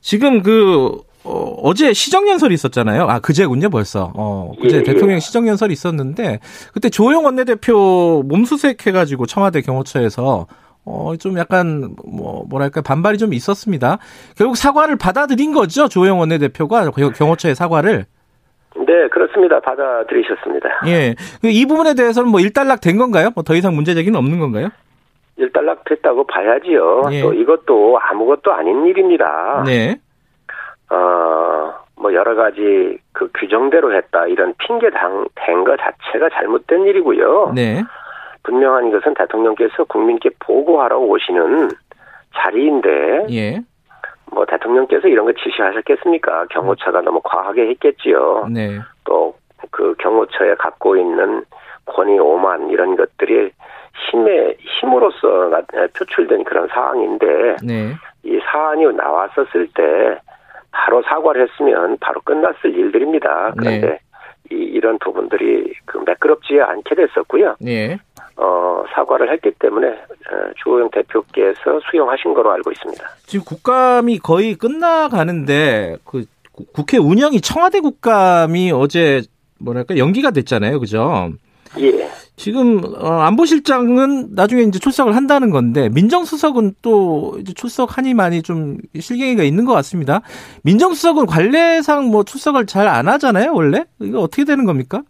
지금 그 어, 제 시정연설이 있었잖아요. 아, 그제군요, 벌써. 어, 그제 예, 대통령 예. 시정연설이 있었는데, 그때 조영 원내대표 몸수색해가지고 청와대 경호처에서, 어, 좀 약간, 뭐, 뭐랄까, 반발이 좀 있었습니다. 결국 사과를 받아들인 거죠, 조영 원내대표가 경호처의 사과를. 네, 그렇습니다. 받아들이셨습니다. 예. 이 부분에 대해서는 뭐 일단락 된 건가요? 뭐 더 이상 문제 제기는 없는 건가요? 일단락 됐다고 봐야지요. 예. 또 이것도 아무것도 아닌 일입니다. 네. 어, 뭐 여러 가지 그 규정대로 했다 이런 핑계 된것 자체가 잘못된 일이고요. 네. 분명한 것은 대통령께서 국민께 보고하러 오시는 자리인데, 예. 뭐 대통령께서 이런 거 지시하셨겠습니까? 경호처가 너무 과하게 했겠지요. 네. 또 그 경호처에 갖고 있는 권위 오만 이런 것들이 힘의 힘으로써 표출된 그런 상황인데, 네. 이 사안이 나왔었을 때 바로 사과를 했으면 바로 끝났을 일들입니다. 그런데 네. 이, 이런 부분들이 그 매끄럽지 않게 됐었고요. 네. 어, 사과를 했기 때문에 어, 주호영 대표께서 수용하신 거로 알고 있습니다. 지금 국감이 거의 끝나가는데 그 국회 운영이 청와대 국감이 어제 뭐랄까 연기가 됐잖아요. 그죠? 예. 지금 어, 안보실장은 나중에 이제 출석을 한다는 건데 민정수석은 또 이제 출석하니 많이 좀 실갱이가 있는 것 같습니다. 민정수석은 관례상 뭐 출석을 잘 안 하잖아요, 원래 이거 어떻게 되는 겁니까?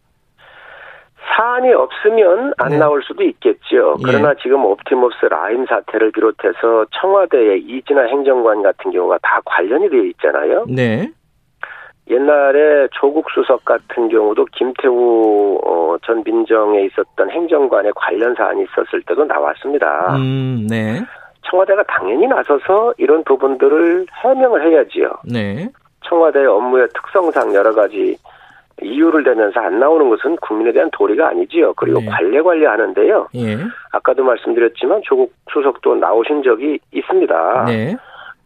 사안이 없으면 안 네. 나올 수도 있겠죠. 예. 그러나 예. 지금 옵티머스 라임 사태를 비롯해서 청와대의 이진아 행정관 같은 경우가 다 관련이 되어 있잖아요. 네. 옛날에 조국 수석 같은 경우도 김태우 어, 전 민정에 있었던 행정관의 관련 사안이 있었을 때도 나왔습니다. 음, 네. 청와대가 당연히 나서서 이런 부분들을 해명을 해야지요. 네. 청와대 업무의 특성상 여러 가지 이유를 대면서 안 나오는 것은 국민에 대한 도리가 아니지요. 그리고 네. 관례 관리하는데요. 예. 아까도 말씀드렸지만 조국 수석도 나오신 적이 있습니다. 네.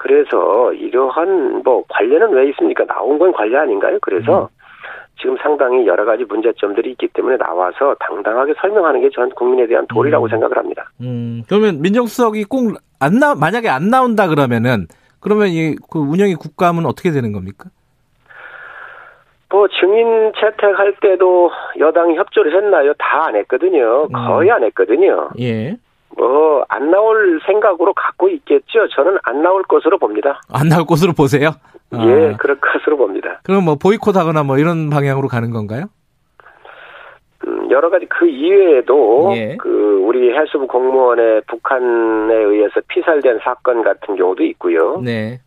그래서 이러한 뭐 관례는 왜 있습니까? 나온 건 관례 아닌가요? 그래서 음. 지금 상당히 여러 가지 문제점들이 있기 때문에 나와서 당당하게 설명하는 게 전 국민에 대한 도리라고 음. 생각을 합니다. 음, 그러면 민정수석이 꼭 안 나, 만약에 안 나온다 그러면은, 그러면 이, 그 운영의 국감은 어떻게 되는 겁니까? 뭐 증인 채택할 때도 여당이 협조를 했나요? 다 안 했거든요. 음. 거의 안 했거든요. 예. 뭐 안 나올 생각으로 갖고 있겠죠. 저는 안 나올 것으로 봅니다. 안 나올 것으로 보세요? 예, 아. 그럴 것으로 봅니다. 그럼 뭐 보이콧하거나 뭐 이런 방향으로 가는 건가요? 음, 여러 가지 그 이외에도 예. 그 우리 해수부 공무원의 북한에 의해서 피살된 사건 같은 경우도 있고요. 네.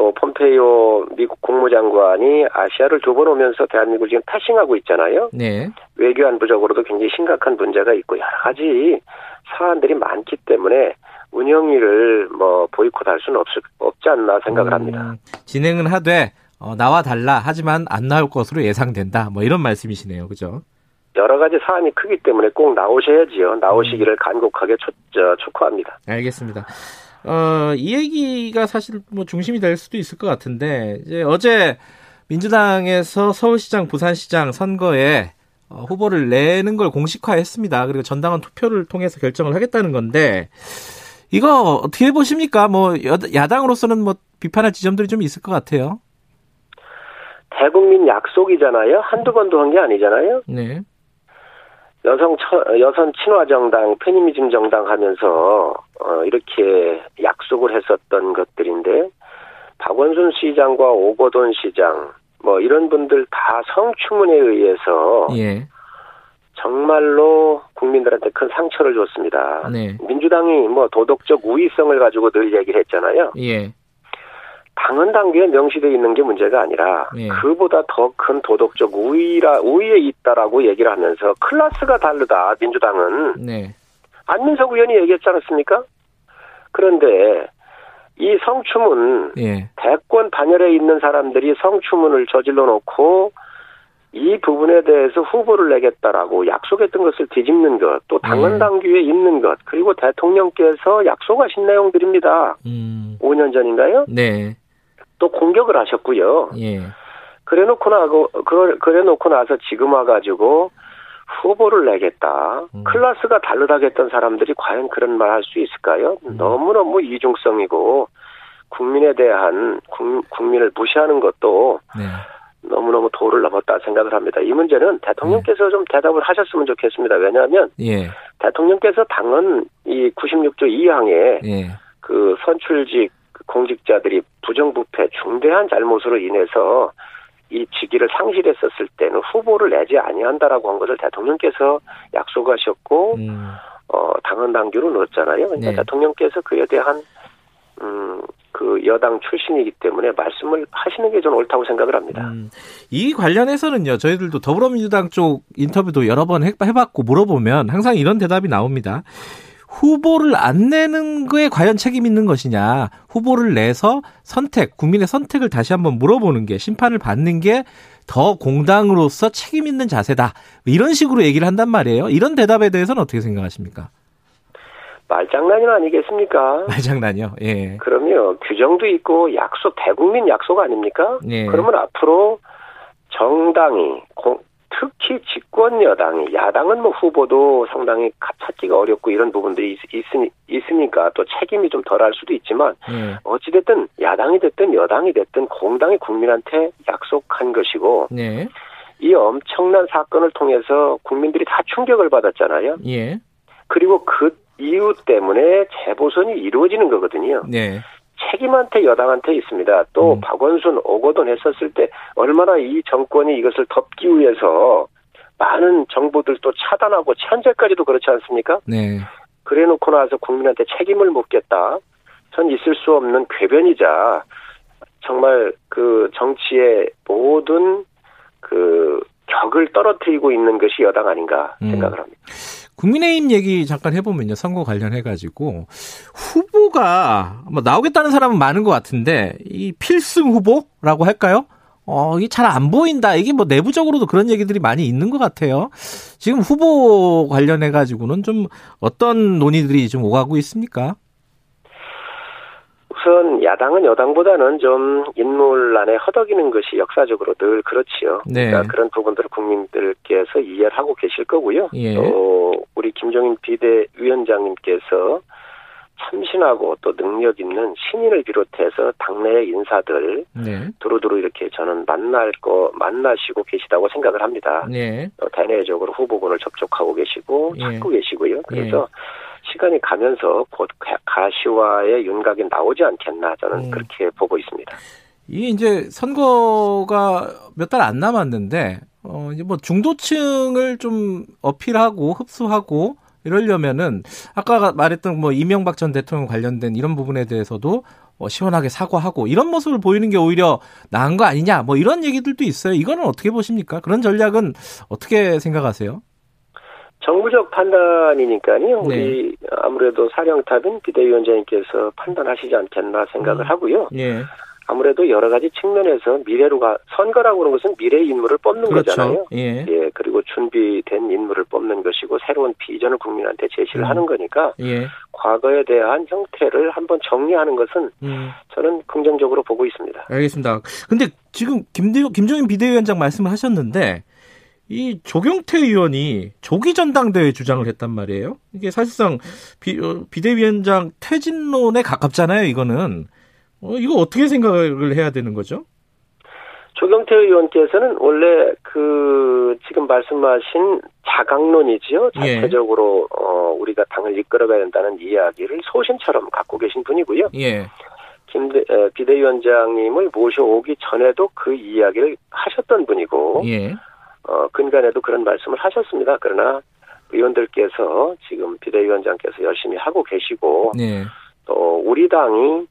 또 폼페이오 미국 국무장관이 아시아를 두 번 오면서 대한민국을 지금 패싱하고 있잖아요. 네. 외교안보적으로도 굉장히 심각한 문제가 있고 여러 가지 사안들이 많기 때문에 운영위를 뭐 보이콧할 수는 없, 없지 않나 생각을 음, 합니다. 진행은 하되 어, 나와 달라 하지만 안 나올 것으로 예상된다. 뭐 이런 말씀이시네요, 그죠? 여러 가지 사안이 크기 때문에 꼭 나오셔야지요. 나오시기를 음. 간곡하게 촉, 저, 촉구합니다. 알겠습니다. 어, 이 얘기가 사실 뭐 중심이 될 수도 있을 것 같은데, 이제 어제 민주당에서 서울시장, 부산시장 선거에 어, 후보를 내는 걸 공식화했습니다. 그리고 전당원 투표를 통해서 결정을 하겠다는 건데, 이거 어떻게 보십니까? 뭐, 야당으로서는 뭐 비판할 지점들이 좀 있을 것 같아요. 대국민 약속이잖아요. 한두 번도 한 게 아니잖아요. 네. 여성 여성 친화 정당, 페미니즘 정당 하면서 어, 이렇게 약속을 했었던 것들인데 박원순 시장과 오거돈 시장 뭐 이런 분들 다 성추문에 의해서 예. 정말로 국민들한테 큰 상처를 줬습니다. 네. 민주당이 뭐 도덕적 우위성을 가지고 늘 얘기를 했잖아요. 예. 당헌 당규에 명시되어 있는 게 문제가 아니라 예. 그보다 더 큰 도덕적 우위라 우위에 있다라고 얘기를 하면서 클래스가 다르다 민주당은 네. 안민석 의원이 얘기했지 않았습니까? 그런데 이 성추문 예. 대권 반열에 있는 사람들이 성추문을 저질러 놓고 이 부분에 대해서 후보를 내겠다라고 약속했던 것을 뒤집는 것, 또 당헌 네. 당규에 있는 것, 그리고 대통령께서 약속하신 내용들입니다. 음. 5년 전인가요? 네. 또 공격을 하셨고요. 예. 그래놓고 나고 그래, 그래놓고 나서 지금 와가지고 후보를 내겠다. 음. 클래스가 다르다겠던 사람들이 과연 그런 말 할 수 있을까요? 음. 너무너무 이중성이고 국민에 대한 국민을 무시하는 것도 네. 너무너무 도를 넘었다 생각을 합니다. 이 문제는 대통령께서 네. 좀 대답을 하셨으면 좋겠습니다. 왜냐하면 예. 대통령께서 당은 이 96조 2항에 예. 그 선출직 공직자들이 부정부패 중대한 잘못으로 인해서 이 직위를 상실했었을 때는 후보를 내지 아니한다라고 한 것을 대통령께서 약속하셨고 음. 어 당헌 당규로 넣었잖아요. 그러니까 네. 대통령께서 그에 대한 음, 그 여당 출신이기 때문에 말씀을 하시는 게 저는 옳다고 생각을 합니다. 음, 이 관련해서는요, 저희들도 더불어민주당 쪽 인터뷰도 여러 번 해봤고 물어보면 항상 이런 대답이 나옵니다. 후보를 안 내는 거에 과연 책임 있는 것이냐, 후보를 내서 선택, 국민의 선택을 다시 한번 물어보는 게, 심판을 받는 게 더 공당으로서 책임 있는 자세다. 이런 식으로 얘기를 한단 말이에요. 이런 대답에 대해서는 어떻게 생각하십니까? 말장난이 아니겠습니까? 말장난이요. 예. 그럼요. 규정도 있고 약속 대국민 약속 아닙니까? 예. 그러면 앞으로 정당이 공, 특히 집권 여당이 야당은 뭐 후보도 상당히 찾기가 어렵고 이런 부분들이 있, 있으니 까 또 책임이 좀 덜할 수도 있지만 예. 어찌 됐든 야당이 됐든 여당이 됐든 공당이 국민한테 약속한 것이고 예. 이 엄청난 사건을 통해서 국민들이 다 충격을 받았잖아요. 예. 그리고 그 이유 때문에 재보선이 이루어지는 거거든요. 네. 책임한테 여당한테 있습니다. 또 음. 박원순 오거돈 했었을 때 얼마나 이 정권이 이것을 덮기 위해서 많은 정보들도 차단하고 현재까지도 그렇지 않습니까? 네. 그래 놓고 나서 국민한테 책임을 묻겠다. 전 있을 수 없는 궤변이자 정말 그 정치의 모든 그 격을 떨어뜨리고 있는 것이 여당 아닌가 음. 생각을 합니다. 국민의힘 얘기 잠깐 해보면요. 선거 관련해가지고 후보가 뭐 나오겠다는 사람은 많은 것 같은데 이 필승 후보라고 할까요? 어, 이게 잘 안 보인다. 이게 뭐 내부적으로도 그런 얘기들이 많이 있는 것 같아요. 지금 후보 관련해가지고는 좀 어떤 논의들이 좀 오가고 있습니까? 우선 야당은 여당보다는 좀 인물란에 허덕이는 것이 역사적으로 늘 그렇지요. 네. 그러니까 그런 부분들을 국민들께서 이해를 하고 계실 거고요. 예. 또 우리 김종인 비대위원장님께서 참신하고 또 능력 있는 신인을 비롯해서 당내의 인사들 네. 두루두루 이렇게 저는 만날 거 만나시고 계시다고 생각을 합니다. 네. 대내적으로 후보군을 접촉하고 계시고 예. 찾고 계시고요. 그래서 예. 시간이 가면서 곧 가시화의 윤곽이 나오지 않겠나 저는 음. 그렇게 보고 있습니다. 이게 이제 선거가 몇 달 안 남았는데 어 이제 뭐 중도층을 좀 어필하고 흡수하고 이러려면은 아까 말했던 뭐 이명박 전 대통령 관련된 이런 부분에 대해서도 어, 시원하게 사과하고 이런 모습을 보이는 게 오히려 나은 거 아니냐 뭐 이런 얘기들도 있어요. 이거는 어떻게 보십니까? 그런 전략은 어떻게 생각하세요? 정부적 판단이니까요. 네. 우리 아무래도 사령탑인 비대위원장님께서 판단하시지 않겠나 생각을 음. 하고요. 예. 아무래도 여러 가지 측면에서 미래로 가 선거라고 하는 것은 미래 인물을 뽑는 그렇죠. 거잖아요. 예. 예. 그리고 준비된 인물을 뽑는 것이고 새로운 비전을 국민한테 제시를 음. 하는 거니까 예. 과거에 대한 형태를 한번 정리하는 것은 음. 저는 긍정적으로 보고 있습니다. 알겠습니다. 근데 지금 김대 김종인 비대위원장 말씀을 하셨는데 이 조경태 의원이 조기 전당대회 주장을 했단 말이에요. 이게 사실상 비, 어, 비대위원장 퇴진론에 가깝잖아요. 이거는 어, 이거 어떻게 생각을 해야 되는 거죠? 조경태 의원께서는 원래 그 지금 말씀하신 자강론이지요. 예. 자체적으로 예. 어 우리가 당을 이끌어가야 된다는 이야기를 소신처럼 갖고 계신 분이고요. 예. 김 비대위원장님을 모셔오기 전에도 그 이야기를 하셨던 분이고, 예. 어 근간에도 그런 말씀을 하셨습니다. 그러나 의원들께서 지금 비대위원장께서 열심히 하고 계시고, 네. 또 우리 당이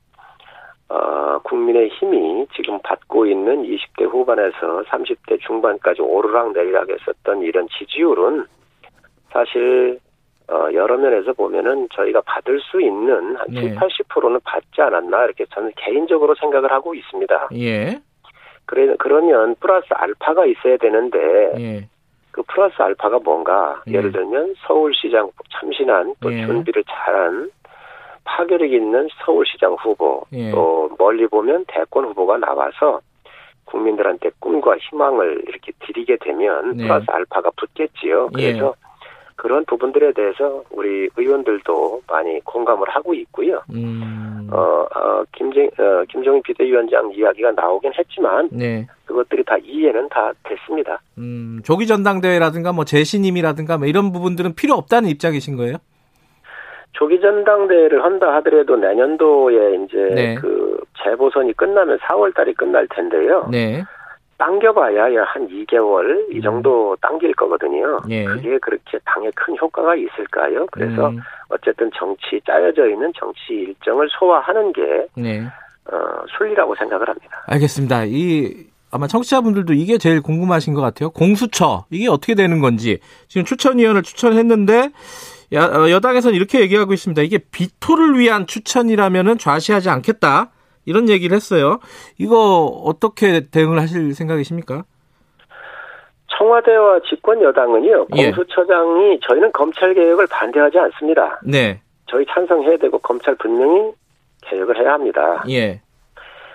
어, 국민의 힘이 지금 받고 있는 20대 후반에서 30대 중반까지 오르락 내리락 했었던 이런 지지율은 사실 어, 여러 면에서 보면은 저희가 받을 수 있는 한 네. 7, 80%는 받지 않았나 이렇게 저는 개인적으로 생각을 하고 있습니다. 예. 그래, 그러면 플러스 알파가 있어야 되는데 예. 그 플러스 알파가 뭔가 예. 예를 들면 서울시장 참신한 또 예. 준비를 잘한 파괴력 있는 서울시장 후보 예. 또 멀리 보면 대권 후보가 나와서 국민들한테 꿈과 희망을 이렇게 드리게 되면 네. 플러스 알파가 붙겠지요. 예. 그래서 예. 그런 부분들에 대해서 우리 의원들도 많이 공감을 하고 있고요. 음. 어, 어, 김정, 어, 김종인 비대위원장 이야기가 나오긴 했지만, 네. 그것들이 다 이해는 다 됐습니다. 음, 조기 전당대회라든가 뭐 재신임이라든가 뭐 이런 부분들은 필요 없다는 입장이신 거예요? 조기 전당대회를 한다 하더라도 내년도에 이제 네. 그 재보선이 끝나면 4월 달이 끝날 텐데요. 네. 당겨봐야 한 2개월 이 음. 정도 당길 거거든요. 네. 그게 그렇게 당에 큰 효과가 있을까요? 그래서 음. 어쨌든 정치 짜여져 있는 정치 일정을 소화하는 게 네. 어, 순리라고 생각을 합니다. 알겠습니다. 이 아마 청취자분들도 이게 제일 궁금하신 것 같아요. 공수처 이게 어떻게 되는 건지 지금 추천위원을 추천했는데 야, 어, 여당에서는 이렇게 얘기하고 있습니다. 이게 비토를 위한 추천이라면은 좌시하지 않겠다. 이런 얘기를 했어요. 이거 어떻게 대응을 하실 생각이십니까? 청와대와 집권 여당은요. 예. 공수처장이 저희는 검찰 개혁을 반대하지 않습니다. 네. 저희 찬성해야 되고 검찰 분명히 개혁을 해야 합니다. 예.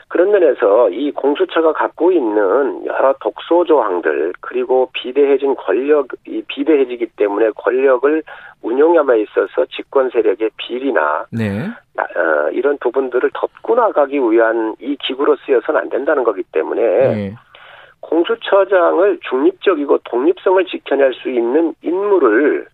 그런 면에서 이 공수처가 갖고 있는 여러 독소 조항들 그리고 비대해진 권력 이 비대해지기 때문에 권력을 운용함에 있어서 집권 세력의 비리나 네. 어, 이런 부분들을 덮고 나가기 위한 이 기구로 쓰여서는 안 된다는 거기 때문에 네. 공수처장을 중립적이고 독립성을 지켜낼 수 있는 인물을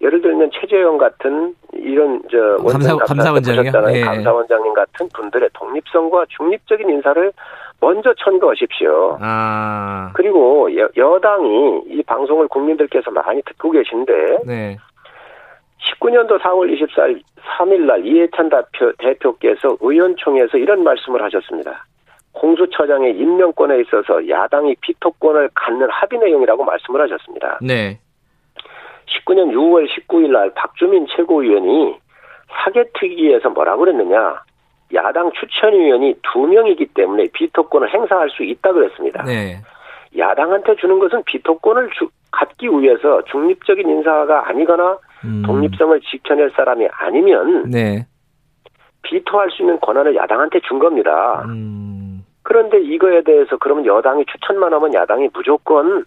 예를 들면 최재형 같은 이런 저 감사, 감사원장이요. 예. 감사원장님 같은 분들의 독립성과 중립적인 인사를 먼저 천거하십시오. 아. 그리고 여, 여당이 이 방송을 국민들께서 많이 듣고 계신데 네. 19년도 4월 24일 3일 날 이해찬 대표, 대표께서 의원총회에서 이런 말씀을 하셨습니다. 공수처장의 임명권에 있어서 야당이 피토권을 갖는 합의 내용이라고 말씀을 하셨습니다. 네. 19년 6월 19일 날 박주민 최고위원이 사개특위에서 뭐라고 그랬느냐. 야당 추천위원이 두 명이기 때문에 비토권을 행사할 수 있다 그랬습니다. 네. 야당한테 주는 것은 비토권을 주, 갖기 위해서 중립적인 인사가 아니거나 음. 독립성을 지켜낼 사람이 아니면 네. 비토할 수 있는 권한을 야당한테 준 겁니다. 음. 그런데 이거에 대해서 그러면 여당이 추천만 하면 야당이 무조건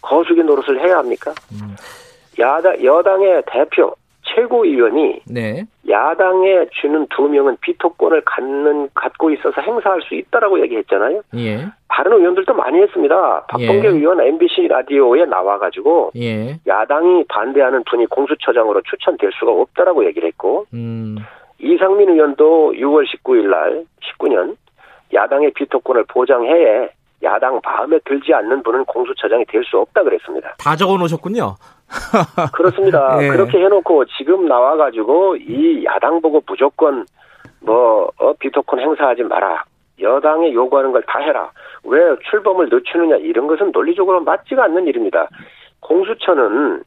거수기 노릇을 해야 합니까? 음. 야당 여당의 대표 최고위원이 네. 야당에 주는 두 명은 비토권을 갖는 갖고 있어서 행사할 수 있다라고 얘기했잖아요. 예. 다른 의원들도 많이 했습니다. 박봉계 예. 의원 MBC 라디오에 나와가지고 예. 야당이 반대하는 분이 공수처장으로 추천될 수가 없다라고 얘기를 했고 음. 이상민 의원도 6월 19일 날 19년 야당의 비토권을 보장해 야당 마음에 들지 않는 분은 공수처장이 될 수 없다 그랬습니다. 다 적어 놓으셨군요. 그렇습니다. 예. 그렇게 해놓고 지금 나와가지고 이 야당 보고 무조건 뭐 어, 비토권 행사하지 마라. 여당이 요구하는 걸 다 해라. 왜 출범을 늦추느냐 이런 것은 논리적으로 맞지가 않는 일입니다. 공수처는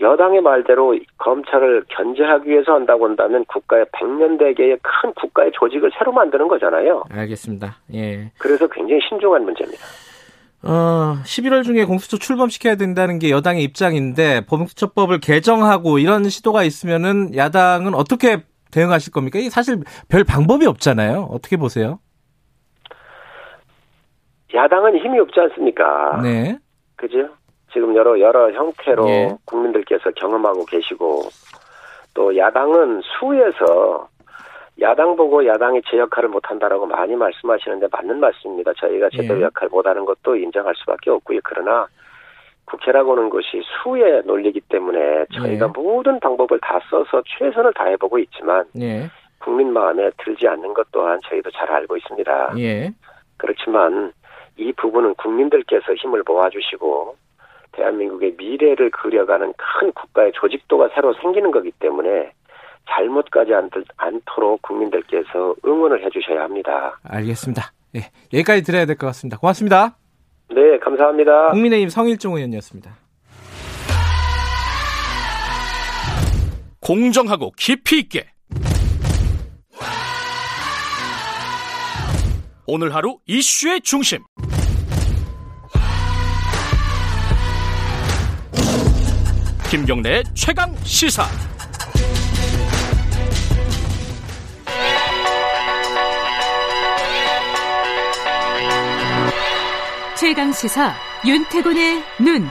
여당의 말대로 검찰을 견제하기 위해서 한다고 한다면 국가의 백년대계의 큰 국가의 조직을 새로 만드는 거잖아요. 알겠습니다. 예. 그래서 굉장히 신중한 문제입니다. 어, 11월 중에 공수처 출범시켜야 된다는 게 여당의 입장인데 공수처법을 개정하고 이런 시도가 있으면은 야당은 어떻게 대응하실 겁니까? 이게 사실 별 방법이 없잖아요. 어떻게 보세요? 야당은 힘이 없지 않습니까? 네. 그죠? 지금 여러 여러 형태로 예. 국민들께서 경험하고 계시고 또 야당은 수에서 야당 보고 야당이 제 역할을 못한다라고 많이 말씀하시는데 맞는 말씀입니다. 저희가 제대로 예. 역할 못하는 것도 인정할 수밖에 없고요. 그러나 국회라고 하는 것이 수의 논리이기 때문에 저희가 예. 모든 방법을 다 써서 최선을 다해보고 있지만 예. 국민 마음에 들지 않는 것 또한 저희도 잘 알고 있습니다. 예. 그렇지만 이 부분은 국민들께서 힘을 모아주시고 대한민국의 미래를 그려가는 큰 국가의 조직도가 새로 생기는 거기 때문에 잘못 가지 않도록 국민들께서 응원을 해주셔야 합니다. 알겠습니다. 네, 여기까지 드려야 될 것 같습니다. 고맙습니다. 네, 감사합니다. 국민의힘 성일종 의원이었습니다. 공정하고 깊이 있게 오늘 하루 이슈의 중심 김경래 최강 시사 최강 시사 윤태곤의 눈.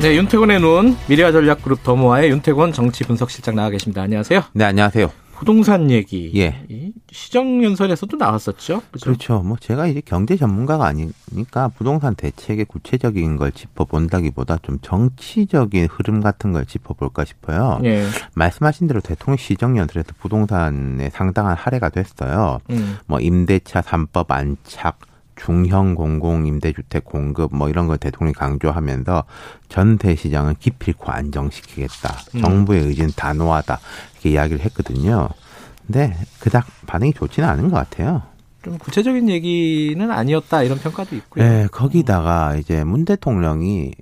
네, 윤태곤의 눈 미래아 전략그룹 더모아의 윤태곤 정치 분석실장 나와 계십니다. 안녕하세요. 네, 안녕하세요. 부동산 얘기. 예. 시정연설에서도 나왔었죠. 그렇죠? 그렇죠. 뭐 제가 이제 경제 전문가가 아니니까 부동산 대책의 구체적인 걸 짚어본다기보다 좀 정치적인 흐름 같은 걸 짚어볼까 싶어요. 예. 말씀하신 대로 대통령 시정연설에서 부동산에 상당한 할애가 됐어요. 음. 뭐 임대차 3법 안착, 중형 공공 임대주택 공급 뭐 이런 걸 대통령이 강조하면서 전 대시장은 기필코 안정시키겠다. 음. 정부의 의지는 단호하다. 이렇게 이야기를 했거든요. 근데 그닥 반응이 좋지는 않은 것 같아요. 좀 구체적인 얘기는 아니었다 이런 평가도 있고요. 네, 거기다가 이제 문 대통령이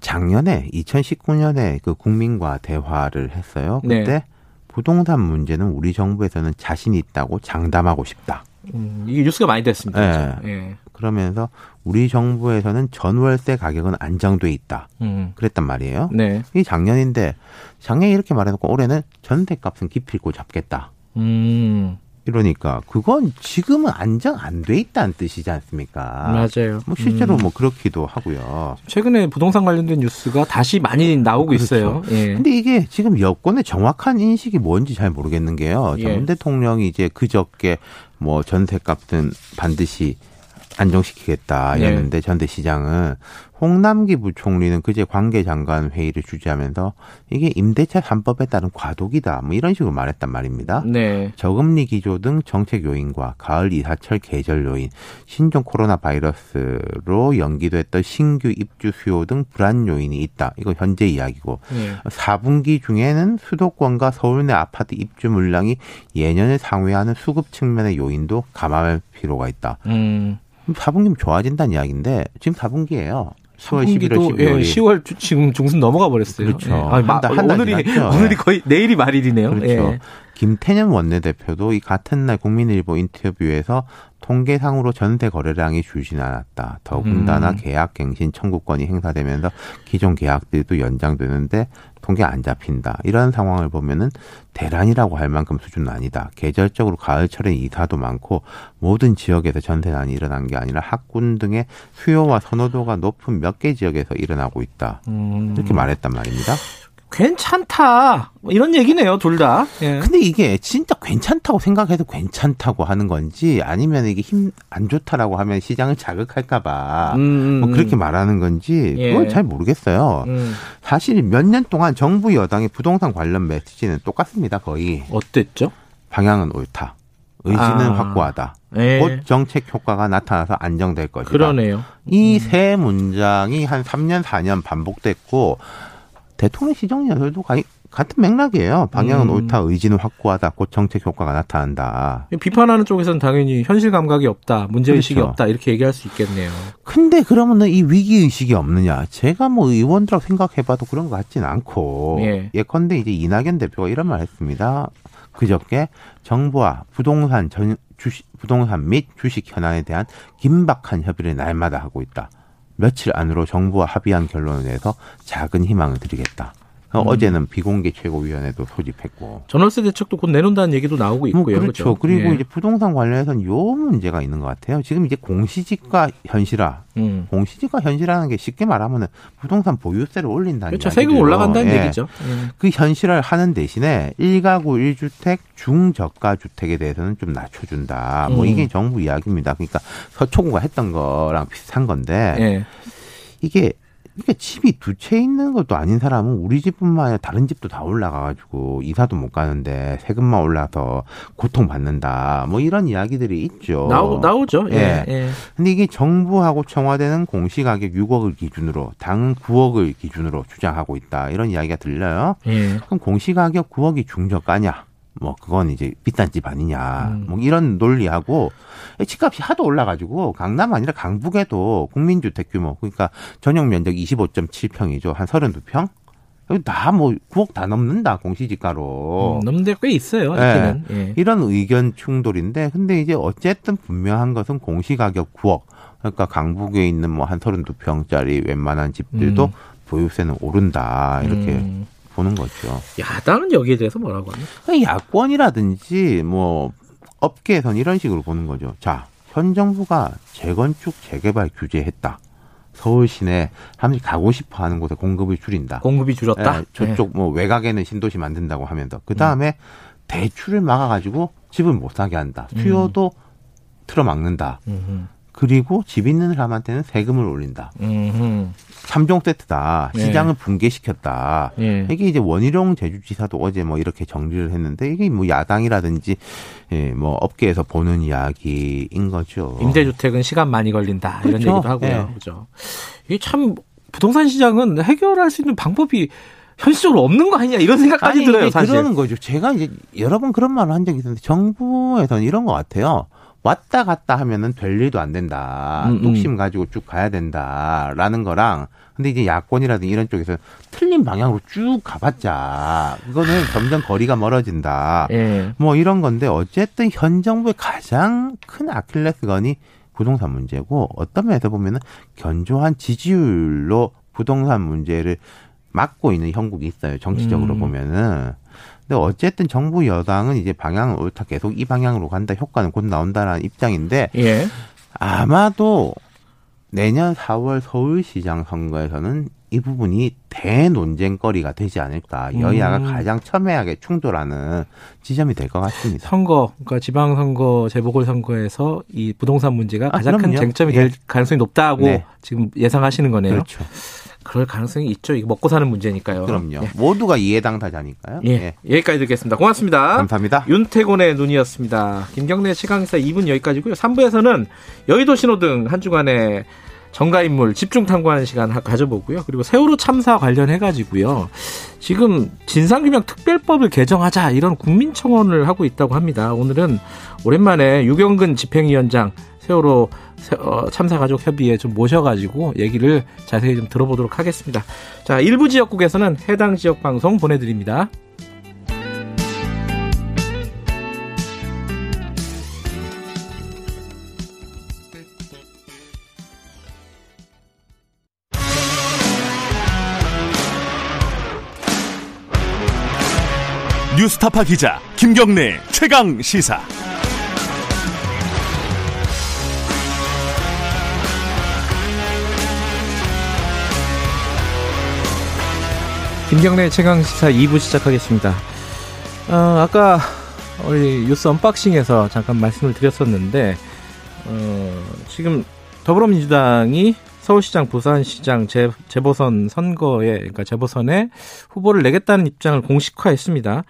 작년에 2019년에 그 국민과 대화를 했어요. 그때 네. 부동산 문제는 우리 정부에서는 자신 있다고 장담하고 싶다. 음, 이게 뉴스가 많이 됐습니다. 네. 예. 그러면서 우리 정부에서는 전월세 가격은 안정돼 있다. 음. 그랬단 말이에요. 네. 이 작년인데 작년에 이렇게 말해놓고 올해는 전세값은 기필코 잡겠다. 음. 이러니까 그건 지금은 안정 안 돼 있다는 뜻이지 않습니까? 맞아요. 뭐 실제로 음. 뭐 그렇기도 하고요. 최근에 부동산 관련된 뉴스가 다시 많이 나오고 그렇죠. 있어요. 예. 근데 이게 지금 여권의 정확한 인식이 뭔지 잘 모르겠는 게요. 예. 전 대통령이 이제 그저께 뭐 전세값은 반드시 안정시키겠다였는데 네. 전 대 시장은 홍남기 부총리는 그제 관계장관 회의를 주재하면서 이게 임대차 3법에 따른 과도기다 뭐 이런 식으로 말했단 말입니다. 네. 저금리 기조 등 정책 요인과 가을 이사철 계절 요인, 신종 코로나 바이러스로 연기됐던 신규 입주 수요 등 불안 요인이 있다. 이거 현재 이야기고 네. 4분기 중에는 수도권과 서울 내 아파트 입주 물량이 예년을 상회하는 수급 측면의 요인도 감안할 필요가 있다. 음. 4분기면 좋아진다는 이야기인데 지금 4분기예요. 10월, 11월, 12월. 예, 10월 지금 중순 넘어가 버렸어요. 그렇죠. 예. 아, 한, 한 오늘이, 오늘이 거의 내일이 말일이네요. 그렇죠. 예. 김태년 원내대표도 이 같은 날 국민일보 인터뷰에서 통계상으로 전세 거래량이 줄지는 않았다. 더군다나 음. 계약 갱신 청구권이 행사되면서 기존 계약들도 연장되는데 통계 안 잡힌다. 이런 상황을 보면은 대란이라고 할 만큼 수준은 아니다. 계절적으로 가을철에 이사도 많고 모든 지역에서 전세난이 일어난 게 아니라 학군 등의 수요와 선호도가 높은 몇 개 지역에서 일어나고 있다. 음. 이렇게 말했단 말입니다. 괜찮다. 뭐 이런 얘기네요, 둘 다. 예. 근데 이게 진짜 괜찮다고 생각해도 괜찮다고 하는 건지 아니면 이게 힘 안 좋다라고 하면 시장을 자극할까봐 음, 음, 뭐 그렇게 음. 말하는 건지 예. 그걸 잘 모르겠어요. 음. 사실 몇 년 동안 정부 여당의 부동산 관련 메시지는 똑같습니다, 거의. 어땠죠? 방향은 옳다. 의지는 아. 확고하다. 예. 곧 정책 효과가 나타나서 안정될 것이다. 그러네요. 이세 음. 문장이 한 3년, 4년 반복됐고 대통령 시정 연설도 같은 맥락이에요. 방향은 음. 옳다, 의지는 확고하다, 곧 정책 효과가 나타난다. 비판하는 쪽에서는 당연히 현실 감각이 없다, 문제 의식이 그렇죠. 없다 이렇게 얘기할 수 있겠네요. 근데 그러면은 이 위기 의식이 없느냐? 제가 뭐 의원들하고 생각해봐도 그런 것 같진 않고 예. 예컨대 이제 이낙연 대표가 이런 말 했습니다. 그저께 정부와 부동산 전 주식 부동산 및 주식 현안에 대한 긴박한 협의를 날마다 하고 있다. 며칠 안으로 정부와 합의한 결론에 대해서 작은 희망을 드리겠다. 음. 어제는 비공개 최고위원회도 소집했고 전월세 대책도 곧 내놓는다는 얘기도 나오고 뭐 있고요. 뭐 그렇죠. 그렇죠? 그리고 예. 이제 부동산 관련해서는 요 문제가 있는 것 같아요. 지금 이제 공시지가 현실화, 음. 공시지가 현실화하는 게 쉽게 말하면은 부동산 보유세를 올린다는 그렇죠. 세금 올라간다는 예. 얘기죠. 예. 그 현실화를 하는 대신에 1가구 1주택 중저가 주택에 대해서는 좀 낮춰준다. 뭐 음. 이게 정부 이야기입니다. 그러니까 서초구가 했던 거랑 비슷한 건데 예. 이게 그러니까 집이 두 채 있는 것도 아닌 사람은 우리 집뿐만 아니라 다른 집도 다 올라가가지고 이사도 못 가는데 세금만 올라서 고통받는다. 뭐 이런 이야기들이 있죠. 나오, 나오죠. 예. 예. 예. 근데 이게 정부하고 청와대는 공시가격 6억을 기준으로 당은 9억을 기준으로 주장하고 있다. 이런 이야기가 들려요. 예. 그럼 공시가격 9억이 중저가냐? 뭐 그건 이제 비싼 집 아니냐 음. 뭐 이런 논리하고 집값이 하도 올라가지고 강남 아니라 강북에도 국민주택 규모 그러니까 전용 면적 25.7평이죠 한 32평 다뭐 9억 다 넘는다 공시지가로 음, 넘는 데꽤 있어요. 네. 예. 이런 의견 충돌인데 근데 이제 어쨌든 분명한 것은 공시가격 9억 그러니까 강북에 있는 뭐 한 32평짜리 웬만한 집들도 음. 보유세는 오른다 이렇게 음. 보는 거죠. 야당은 여기에 대해서 뭐라고 하나? 야권이라든지 뭐 업계에선 이런 식으로 보는 거죠. 자, 현 정부가 재건축 재개발 규제했다. 서울 시내 사람들이 가고 싶어 하는 곳에 공급을 줄인다. 공급이 줄었다? 예, 저쪽 네. 뭐 외곽에는 신도시 만든다고 하면서. 그 다음에 음. 대출을 막아가지고 집을 못 사게 한다. 수요도 음. 틀어막는다. 음. 그리고 집 있는 사람한테는 세금을 올린다. 음흠. 3종 세트다. 네. 시장을 네. 붕괴시켰다. 네. 이게 이제 원희룡 제주지사도 어제 뭐 이렇게 정리를 했는데 이게 뭐 야당이라든지 예, 뭐 업계에서 보는 이야기인 거죠. 임대주택은 시간 많이 걸린다. 그렇죠. 이런 얘기도 하고요. 네. 그죠. 이게 참 부동산 시장은 해결할 수 있는 방법이 현실적으로 없는 거 아니냐 이런 생각까지 아니, 들어요. 사실. 그러는 거죠. 제가 이제 여러 번 그런 말을 한 적이 있는데 정부에서는 이런 것 같아요. 왔다 갔다 하면은 될 일도 안 된다. 음, 음. 욕심 가지고 쭉 가야 된다라는 거랑 근데 이제 야권이라든지 이런 쪽에서 틀린 방향으로 쭉 가봤자 이거는 점점 거리가 멀어진다. 예. 뭐 이런 건데 어쨌든 현 정부의 가장 큰 아킬레스건이 부동산 문제고 어떤 면에서 보면은 견조한 지지율로 부동산 문제를 막고 있는 형국이 있어요. 정치적으로 음. 보면은. 근데 어쨌든 정부 여당은 이제 방향은 옳다 계속 이 방향으로 간다 효과는 곧 나온다라는 입장인데 예. 아마도 내년 4월 서울시장 선거에서는 이 부분이 대논쟁거리가 되지 않을까 여야가 음. 가장 첨예하게 충돌하는 지점이 될 것 같습니다. 선거, 그러니까 지방선거, 재보궐선거에서 이 부동산 문제가 아, 가장 그럼요. 큰 쟁점이 될 예. 가능성이 높다고 네. 지금 예상하시는 거네요. 그렇죠. 그럴 가능성이 있죠. 이거 먹고 사는 문제니까요. 그럼요. 예. 모두가 이해 당사자니까요. 예. 예. 여기까지 듣겠습니다. 고맙습니다. 감사합니다. 윤태곤의 눈이었습니다. 김경래 시강사 2분 여기까지고요. 3부에서는 여의도 신호등 한 주간의 정가 인물 집중 탐구하는 시간 가져보고요. 그리고 세월호 참사 관련해 가지고요. 지금 진상규명 특별법을 개정하자 이런 국민청원을 하고 있다고 합니다. 오늘은 오랜만에 유경근 집행위원장 세월호 어, 어, 참사 가족 협의회 좀 모셔가지고 얘기를 자세히 좀 들어보도록 하겠습니다. 자, 일부 지역국에서는 해당 지역 방송 보내드립니다. 뉴스타파 기자 김경래 최강 시사. 김경래 최강 시사 2부 시작하겠습니다. 어, 아까 우리 뉴스 언박싱에서 잠깐 말씀을 드렸었는데 어, 지금 더불어민주당이 서울시장, 부산시장 재, 재보선 선거에 그러니까 재보선에 후보를 내겠다는 입장을 공식화했습니다.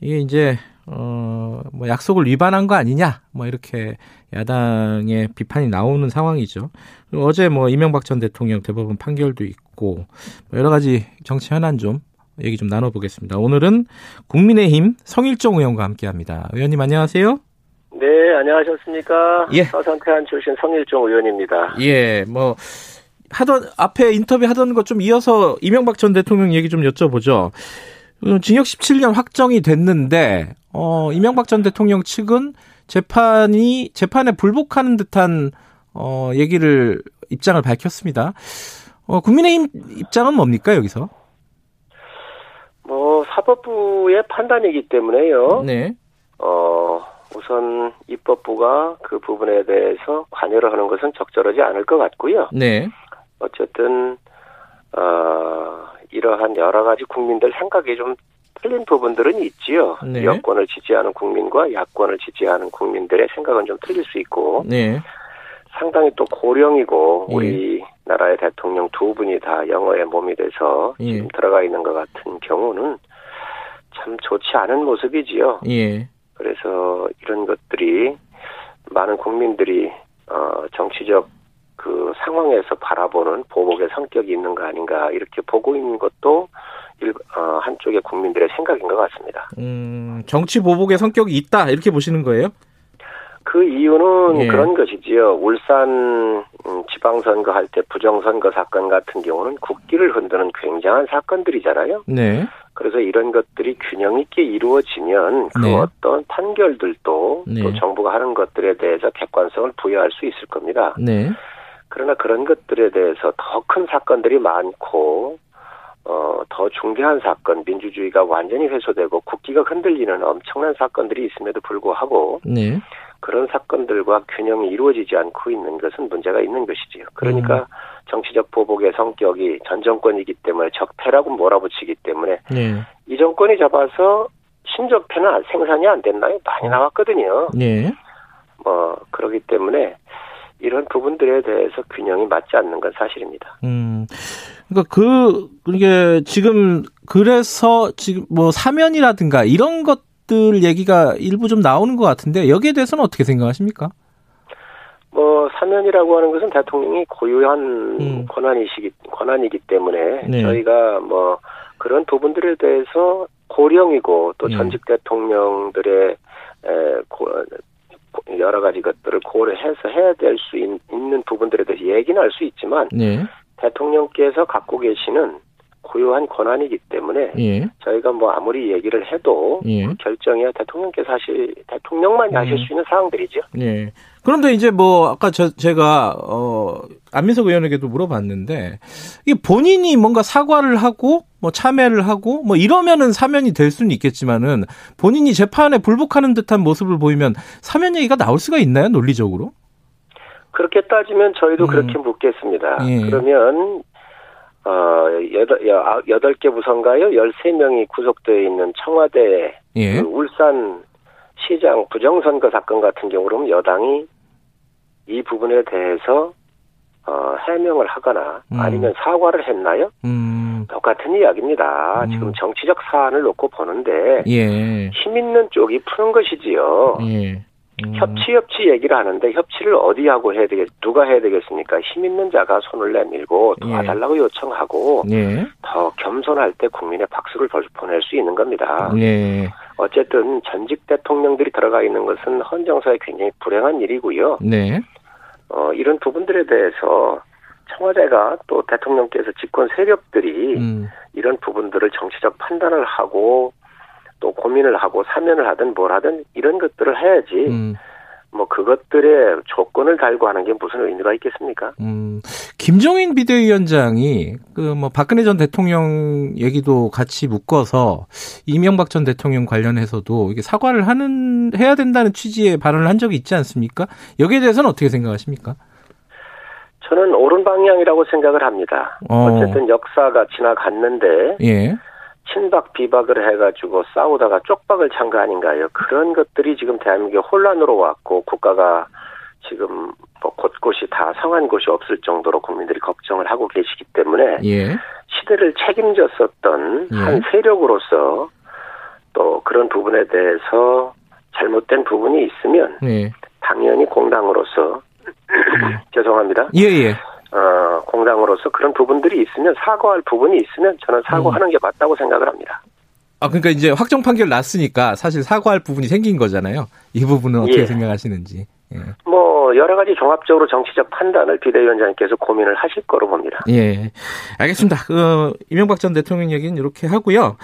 이게 이제 어 뭐 약속을 위반한 거 아니냐 뭐 이렇게 야당의 비판이 나오는 상황이죠. 어제 뭐 이명박 전 대통령 대법원 판결도 있고 뭐 여러 가지 정치 현안 좀 얘기 좀 나눠보겠습니다. 오늘은 국민의힘 성일종 의원과 함께합니다. 의원님 안녕하세요. 네, 안녕하셨습니까? 예. 서산태안 출신 성일종 의원입니다. 예, 뭐 하던 앞에 인터뷰 하던 것 좀 이어서 이명박 전 대통령 얘기 좀 여쭤보죠. 어, 징역 17년 확정이 됐는데 어 이명박 전 대통령 측은 재판이 재판에 불복하는 듯한 어 얘기를 입장을 밝혔습니다. 어 국민의힘 입장은 뭡니까 여기서? 뭐 사법부의 판단이기 때문에요. 네. 어 우선 입법부가 그 부분에 대해서 관여를 하는 것은 적절하지 않을 것 같고요. 네. 어쨌든 어, 이러한 여러 가지 국민들 생각이 좀 틀린 부분들은 있지요. 네. 여권을 지지하는 국민과 야권을 지지하는 국민들의 생각은 좀 틀릴 수 있고 네. 상당히 또 고령이고 예. 우리나라의 대통령 두 분이 다 영어에 몸이 돼서 예. 지금 들어가 있는 것 같은 경우는 참 좋지 않은 모습이지요. 예. 그래서 이런 것들이 많은 국민들이 어 정치적 그 상황에서 바라보는 보복의 성격이 있는 거 아닌가 이렇게 보고 있는 것도 일, 어, 한쪽의 국민들의 생각인 것 같습니다. 음, 정치 보복의 성격이 있다 이렇게 보시는 거예요? 그 이유는 예. 그런 것이지요. 울산 음, 지방선거 할 때 부정선거 사건 같은 경우는 국기를 흔드는 굉장한 사건들이잖아요. 네. 그래서 이런 것들이 균형 있게 이루어지면 그 네. 어떤 판결들도 네. 또 정부가 하는 것들에 대해서 객관성을 부여할 수 있을 겁니다. 네. 그러나 그런 것들에 대해서 더 큰 사건들이 많고 어, 더 중대한 사건, 민주주의가 완전히 훼손되고 국기가 흔들리는 엄청난 사건들이 있음에도 불구하고 네. 그런 사건들과 균형이 이루어지지 않고 있는 것은 문제가 있는 것이지요. 그러니까 음. 정치적 보복의 성격이 전 정권이기 때문에 적폐라고 몰아붙이기 때문에 네. 이 정권이 잡아서 신적폐는 생산이 안 됐나요? 많이 어. 나왔거든요. 네. 뭐 그러기 때문에 이런 부분들에 대해서 균형이 맞지 않는 건 사실입니다. 음, 그러니까 그 이게 지금 그래서 지금 뭐 사면이라든가 이런 것들 얘기가 일부 좀 나오는 것 같은데 여기에 대해서는 어떻게 생각하십니까? 뭐 사면이라고 하는 것은 대통령이 고유한 음. 권한이시기 권한이기 때문에 네. 저희가 뭐 그런 부분들에 대해서 고령이고 또 네. 전직 대통령들의 에, 고, 여러 가지 것들을 고려해서 해야 될 수 있는 부분들에 대해서 얘기는 할 수 있지만 네. 대통령께서 갖고 계시는 고유한 권한이기 때문에 예. 저희가 뭐 아무리 얘기를 해도 예. 그 결정이야 대통령께서 하실 대통령만이 음. 하실 수 있는 사항들이죠. 예. 그런데 이제 뭐 아까 저, 제가 어 안민석 의원에게도 물어봤는데 이게 본인이 뭔가 사과를 하고 뭐 참여를 하고 뭐 이러면은 사면이 될 수는 있겠지만은 본인이 재판에 불복하는 듯한 모습을 보이면 사면 얘기가 나올 수가 있나요 논리적으로? 그렇게 따지면 저희도 음. 그렇게 묻겠습니다. 예. 그러면 어, 여덟, 여덟 개 부서인가요? 열세 명이 구속되어 있는 청와대 예. 그 울산 시장 부정선거 사건 같은 경우는 여당이 이 부분에 대해서 어, 해명을 하거나 음. 아니면 사과를 했나요? 음. 똑같은 이야기입니다. 음. 지금 정치적 사안을 놓고 보는데 예. 힘 있는 쪽이 푸는 것이지요. 예. 음. 협치 협치 얘기를 하는데 협치를 어디 하고 해야 되겠 누가 해야 되겠습니까? 힘 있는 자가 손을 내밀고 도와달라고 예. 요청하고 예. 더 겸손할 때 국민의 박수를 보낼 수 있는 겁니다. 예. 어쨌든 전직 대통령들이 들어가 있는 것은 헌정사에 굉장히 불행한 일이고요. 네. 어, 이런 부분들에 대해서 청와대가 또 대통령께서 집권 세력들이 음. 이런 부분들을 정치적 판단을 하고 또 고민을 하고 사면을 하든 뭘 하든 이런 것들을 해야지 음. 뭐 그것들의 조건을 달고 하는 게 무슨 의미가 있겠습니까? 음, 김종인 비대위원장이 그 뭐 박근혜 전 대통령 얘기도 같이 묶어서 이명박 전 대통령 관련해서도 이게 사과를 하는 해야 된다는 취지의 발언을 한 적이 있지 않습니까? 여기에 대해서는 어떻게 생각하십니까? 저는 옳은 방향이라고 생각을 합니다. 어. 쨌든 역사가 지나갔는데 예. 친박 비박을 해가지고 싸우다가 쪽박을 찬 거 아닌가요? 그런 것들이 지금 대한민국에 혼란으로 왔고 국가가 지금 뭐 곳곳이 다 성한 곳이 없을 정도로 국민들이 걱정을 하고 계시기 때문에 예. 시대를 책임졌었던 예. 한 세력으로서 또 그런 부분에 대해서 잘못된 부분이 있으면 예. 당연히 공당으로서 죄송합니다. 예, 예. 어, 공당으로서 그런 부분들이 있으면 사과할 부분이 있으면 저는 사과하는 음. 게 맞다고 생각을 합니다. 아, 그러니까 이제 확정 판결 났으니까 사실 사과할 부분이 생긴 거잖아요. 이 부분은 어떻게 예. 생각하시는지. 예. 뭐 여러 가지 종합적으로 정치적 판단을 비대위원장께서 고민을 하실 거로 봅니다. 예, 알겠습니다. 그 이명박 전 대통령 얘기는 이렇게 하고요.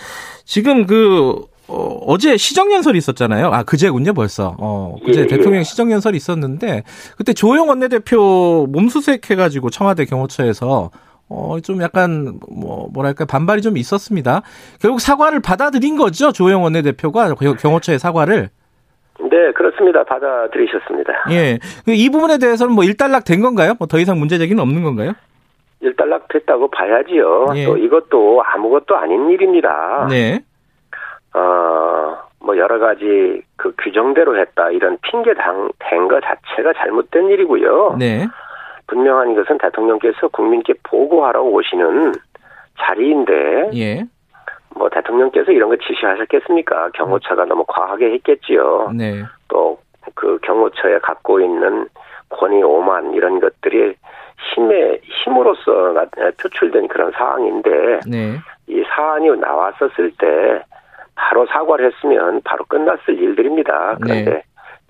지금 그 어, 제 시정연설이 있었잖아요. 아, 그제군요, 벌써. 어, 그제 예, 대통령 예. 시정연설이 있었는데, 그때 조영 원내대표 몸수색해가지고 청와대 경호처에서, 어, 좀 약간, 뭐, 뭐랄까, 반발이 좀 있었습니다. 결국 사과를 받아들인 거죠, 조영 원내대표가 경호처의 사과를. 네, 그렇습니다. 받아들이셨습니다. 예. 그이 부분에 대해서는 뭐 일단락 된 건가요? 뭐 더 이상 문제 제기는 없는 건가요? 일단락 됐다고 봐야지요. 예. 또 이것도 아무것도 아닌 일입니다. 네. 어, 뭐 여러 가지 그 규정대로 했다 이런 핑계 댄거 자체가 잘못된 일이고요. 네. 분명한 이것은 대통령께서 국민께 보고하러 오시는 자리인데, 예. 뭐 대통령께서 이런 거 지시하셨겠습니까? 경호처가 너무 과하게 했겠지요. 네. 또그 경호처에 갖고 있는 권위 오만 이런 것들이 힘의 힘으로써 표출된 그런 상황인데, 네. 이 사안이 나왔었을 때 바로 사과를 했으면 바로 끝났을 일들입니다. 그런데 네.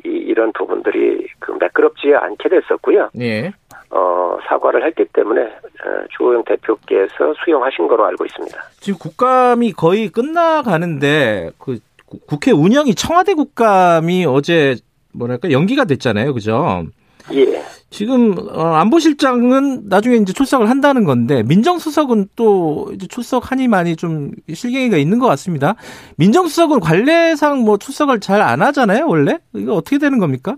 이, 이런 부분들이 그 매끄럽지 않게 됐었고요. 네. 어, 사과를 했기 때문에 어, 주호영 대표께서 수용하신 거로 알고 있습니다. 지금 국감이 거의 끝나가는데 그 국회 운영이 청와대 국감이 어제 뭐랄까 연기가 됐잖아요, 그죠? 예. 지금 어, 안보실장은 나중에 이제 출석을 한다는 건데 민정수석은 또 이제 출석하니 많이 좀 실갱이가 있는 것 같습니다. 민정수석은 관례상 뭐 출석을 잘 안 하잖아요, 원래 이거 어떻게 되는 겁니까?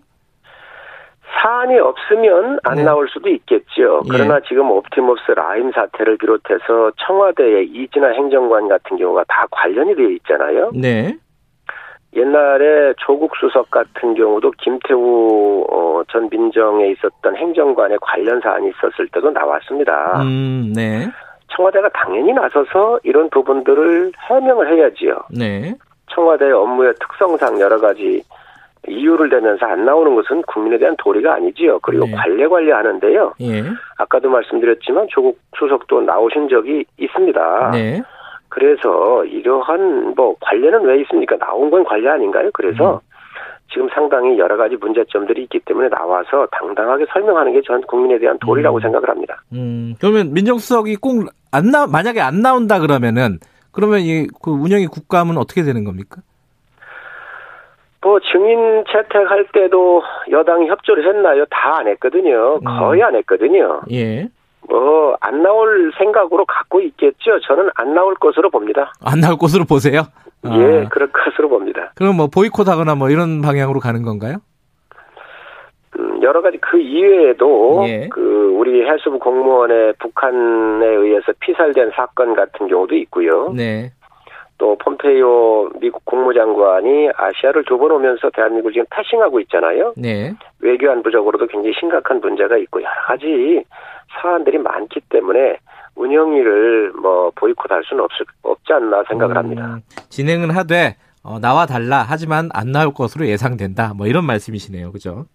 사안이 없으면 안 네. 나올 수도 있겠죠. 예. 그러나 예. 지금 옵티머스 라임 사태를 비롯해서 청와대의 이진아 행정관 같은 경우가 다 관련이 되어 있잖아요. 네. 옛날에 조국 수석 같은 경우도 김태우 어, 전 민정에 있었던 행정관의 관련 사안이 있었을 때도 나왔습니다. 음, 네. 청와대가 당연히 나서서 이런 부분들을 해명을 해야지요. 네. 청와대 업무의 특성상 여러 가지 이유를 대면서 안 나오는 것은 국민에 대한 도리가 아니지요. 그리고 네. 관례 관리하는데요. 예. 아까도 말씀드렸지만 조국 수석도 나오신 적이 있습니다. 네. 그래서 이러한 뭐 관례는 왜 있습니까? 나온 건 관례 아닌가요? 그래서 음. 지금 상당히 여러 가지 문제점들이 있기 때문에 나와서 당당하게 설명하는 게 전 국민에 대한 도리라고 음. 생각을 합니다. 음, 그러면 민정수석이 꼭 안 나, 만약에 안 나온다 그러면은 그러면 이 그 운영이 국감은 어떻게 되는 겁니까? 뭐 증인 채택할 때도 여당이 협조를 했나요? 다 안 했거든요. 음. 거의 안 했거든요. 예. 뭐, 안 나올 생각으로 갖고 있겠죠. 저는 안 나올 것으로 봅니다. 안 나올 것으로 보세요? 예, 아. 그럴 것으로 봅니다. 그럼 뭐, 보이콧 하거나 뭐, 이런 방향으로 가는 건가요? 음, 여러 가지 그 이외에도, 예. 그, 우리 해수부 공무원의 북한에 의해서 피살된 사건 같은 경우도 있고요. 네. 또 폼페이오 미국 국무장관이 아시아를 두 번 오면서 대한민국을 지금 패싱하고 있잖아요. 네. 외교안보적으로도 굉장히 심각한 문제가 있고 여러 가지 사안들이 많기 때문에 운영일을 뭐 보이콧할 수는 없, 없지 않나 생각을 음, 합니다. 진행은 하되 어, 나와 달라 하지만 안 나올 것으로 예상된다. 뭐 이런 말씀이시네요, 그죠?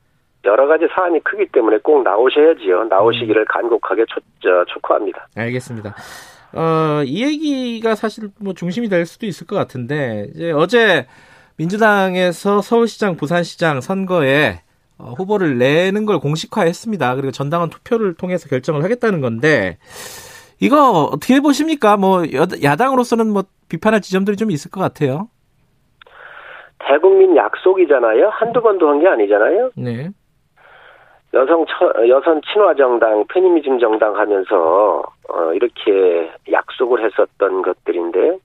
여러 가지 사안이 크기 때문에 꼭 나오셔야지요. 나오시기를 음. 간곡하게 촉, 저, 촉구합니다. 알겠습니다. 어, 이 얘기가 사실 뭐 중심이 될 수도 있을 것 같은데, 이제 어제 민주당에서 서울시장, 부산시장 선거에 어, 후보를 내는 걸 공식화했습니다. 그리고 전당원 투표를 통해서 결정을 하겠다는 건데, 이거 어떻게 보십니까? 뭐, 야당으로서는 뭐, 비판할 지점들이 좀 있을 것 같아요. 대국민 약속이잖아요. 한두 번도 한 게 아니잖아요. 네. 여성 여성 친화 정당, 페미니즘 정당 하면서 어, 이렇게 약속을 했었던 것들인데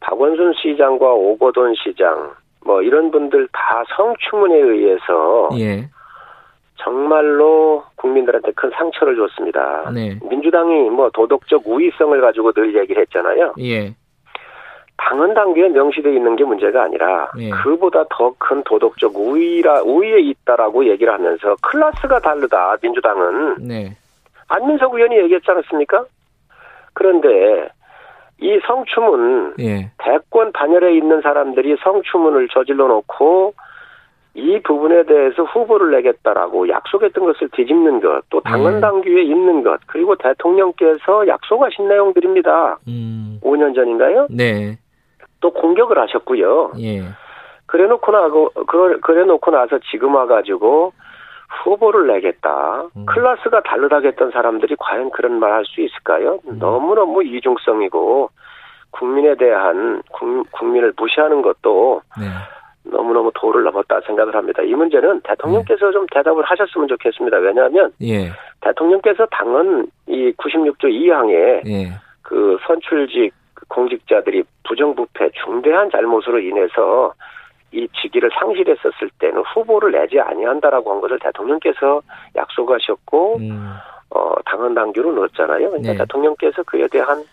박원순 시장과 오거돈 시장 뭐 이런 분들 다 성추문에 의해서 예. 정말로 국민들한테 큰 상처를 줬습니다. 네. 민주당이 뭐 도덕적 우위성을 가지고 늘 얘기를 했잖아요. 예. 당헌 당규에 명시되어 있는 게 문제가 아니라 예. 그보다 더 큰 도덕적 우위라 우위에 있다라고 얘기를 하면서 클래스가 다르다 민주당은 네. 안민석 의원이 얘기했지 않았습니까? 그런데 이 성추문 예. 대권 반열에 있는 사람들이 성추문을 저질러 놓고 이 부분에 대해서 후보를 내겠다라고 약속했던 것을 뒤집는 것, 또 당헌 네. 당규에 있는 것, 그리고 대통령께서 약속하신 내용들입니다. 음. 5년 전인가요? 네. 또 공격을 하셨고요. 예. 그래놓고 나고 그래, 그래놓고 나서 지금 와가지고 후보를 내겠다. 음. 클래스가 다르다겠던 사람들이 과연 그런 말 할 수 있을까요? 음. 너무너무 이중성이고 국민에 대한 국민을 무시하는 것도 네. 너무너무 도를 넘었다 생각을 합니다. 이 문제는 대통령께서 네. 좀 대답을 하셨으면 좋겠습니다. 왜냐하면 예. 대통령께서 당은 이 96조 2항에 예. 그 선출직 공직자들이 부정부패 중대한 잘못으로 인해서 이 직위를 상실했었을 때는 후보를 내지 아니한다라고 한 것을 대통령께서 약속하셨고 음. 어 당헌 당규로 넣었잖아요. 그러니까 네. 대통령께서 그에 대한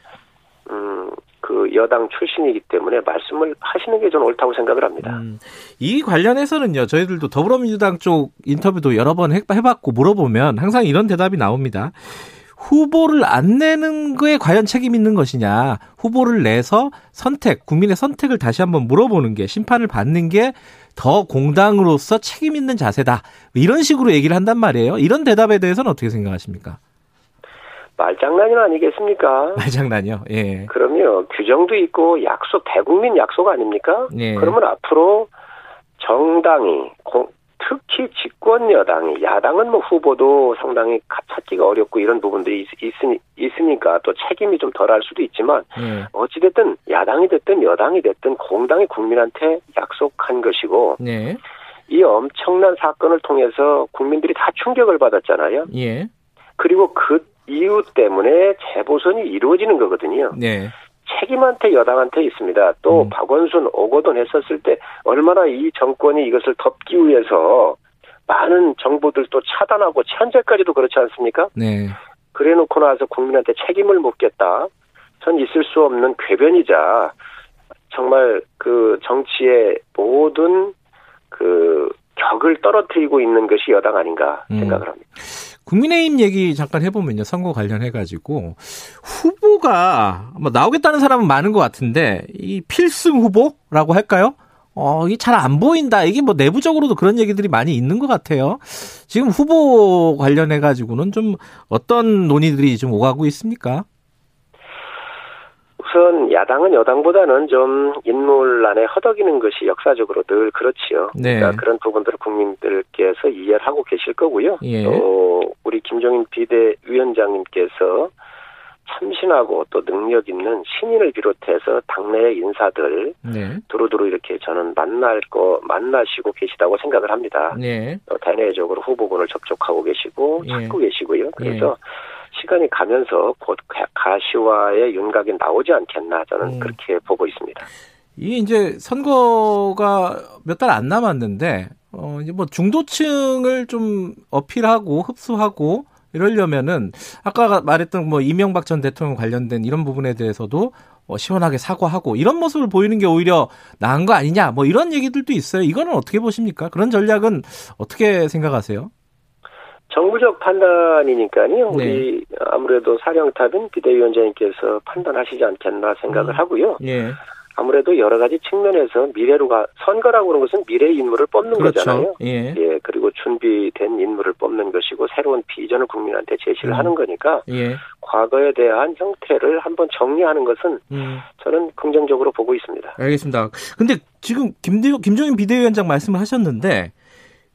음, 그 여당 출신이기 때문에 말씀을 하시는 게 저는 옳다고 생각을 합니다. 음, 이 관련해서는요, 저희들도 더불어민주당 쪽 인터뷰도 여러 번 해봤고 물어보면 항상 이런 대답이 나옵니다. 후보를 안 내는 거에 과연 책임 있는 것이냐, 후보를 내서 선택, 국민의 선택을 다시 한번 물어보는 게, 심판을 받는 게 더 공당으로서 책임 있는 자세다. 이런 식으로 얘기를 한단 말이에요. 이런 대답에 대해서는 어떻게 생각하십니까? 말장난이 아니겠습니까? 말장난이요. 예. 그럼요. 규정도 있고 약속 대국민 약속 아닙니까? 예. 그러면 앞으로 정당이 공, 특히 집권 여당이 야당은 뭐 후보도 상당히 찾기가 어렵고 이런 부분들이 있, 있으니, 까또 책임이 좀 덜할 수도 있지만 예. 어찌 됐든 야당이 됐든 여당이 됐든 공당이 국민한테 약속한 것이고 예. 이 엄청난 사건을 통해서 국민들이 다 충격을 받았잖아요. 예. 그리고 그 이유 때문에 재보선이 이루어지는 거거든요. 네. 책임한테 여당한테 있습니다. 또 음. 박원순 오거돈 했었을 때 얼마나 이 정권이 이것을 덮기 위해서 많은 정보들도 차단하고 현재까지도 그렇지 않습니까? 네. 그래 놓고 나서 국민한테 책임을 묻겠다. 전 있을 수 없는 궤변이자 정말 그 정치의 모든 그 격을 떨어뜨리고 있는 것이 여당 아닌가 음. 생각을 합니다. 국민의힘 얘기 잠깐 해보면요. 선거 관련해가지고 후보가 뭐 나오겠다는 사람은 많은 것 같은데 이 필승 후보라고 할까요? 어, 이게 잘 안 보인다. 이게 뭐 내부적으로도 그런 얘기들이 많이 있는 것 같아요. 지금 후보 관련해가지고는 좀 어떤 논의들이 좀 오가고 있습니까? 우선 야당은 여당보다는 좀 인물란에 허덕이는 것이 역사적으로 늘 그렇지요. 네. 그러니까 그런 부분들을 국민들께서 이해를 하고 계실 거고요. 예. 또 우리 김종인 비대위원장님께서 참신하고 또 능력 있는 신인을 비롯해서 당내의 인사들 네. 두루두루 이렇게 저는 만날 거 만나시고 계시다고 생각을 합니다. 네. 또 대내적으로 후보군을 접촉하고 계시고 예. 찾고 계시고요. 그래서 예. 시간이 가면서 곧 가시화의 윤곽이 나오지 않겠나 저는 음. 그렇게 보고 있습니다. 이게 이제 선거가 몇 달 안 남았는데 어 이제 뭐 중도층을 좀 어필하고 흡수하고 이러려면은 아까 말했던 뭐 이명박 전 대통령 관련된 이런 부분에 대해서도 어, 시원하게 사과하고 이런 모습을 보이는 게 오히려 나은 거 아니냐 뭐 이런 얘기들도 있어요. 이거는 어떻게 보십니까? 그런 전략은 어떻게 생각하세요? 정부적 판단이니까요. 네. 우리 아무래도 사령탑인 비대위원장님께서 판단하시지 않겠나 생각을 음. 하고요. 예. 아무래도 여러 가지 측면에서 미래로 가 선거라고 하는 것은 미래 인물을 뽑는 그렇죠. 거잖아요. 예. 예. 그리고 준비된 인물을 뽑는 것이고 새로운 비전을 국민한테 제시를 음. 하는 거니까 예. 과거에 대한 형태를 한번 정리하는 것은 음. 저는 긍정적으로 보고 있습니다. 알겠습니다. 근데 지금 김대, 김종인 비대위원장 말씀을 하셨는데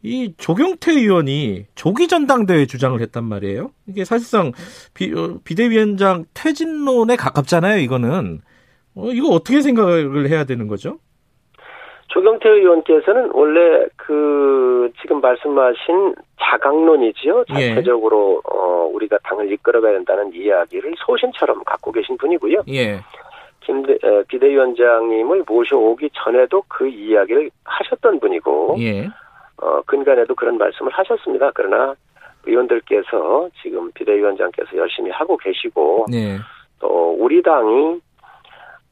이 조경태 의원이 조기 전당대회 주장을 했단 말이에요. 이게 사실상 비, 어, 비대위원장 퇴진론에 가깝잖아요. 이거는 어, 이거 어떻게 생각을 해야 되는 거죠? 조경태 의원께서는 원래 그 지금 말씀하신 자강론이지요. 예. 자체적으로 예. 어 우리가 당을 이끌어가야 된다는 이야기를 소신처럼 갖고 계신 분이고요. 예. 김 비대위원장님을 모셔오기 전에도 그 이야기를 하셨던 분이고, 예. 어 근간에도 그런 말씀을 하셨습니다. 그러나 의원들께서 지금 비대위원장께서 열심히 하고 계시고, 네. 또 우리 당이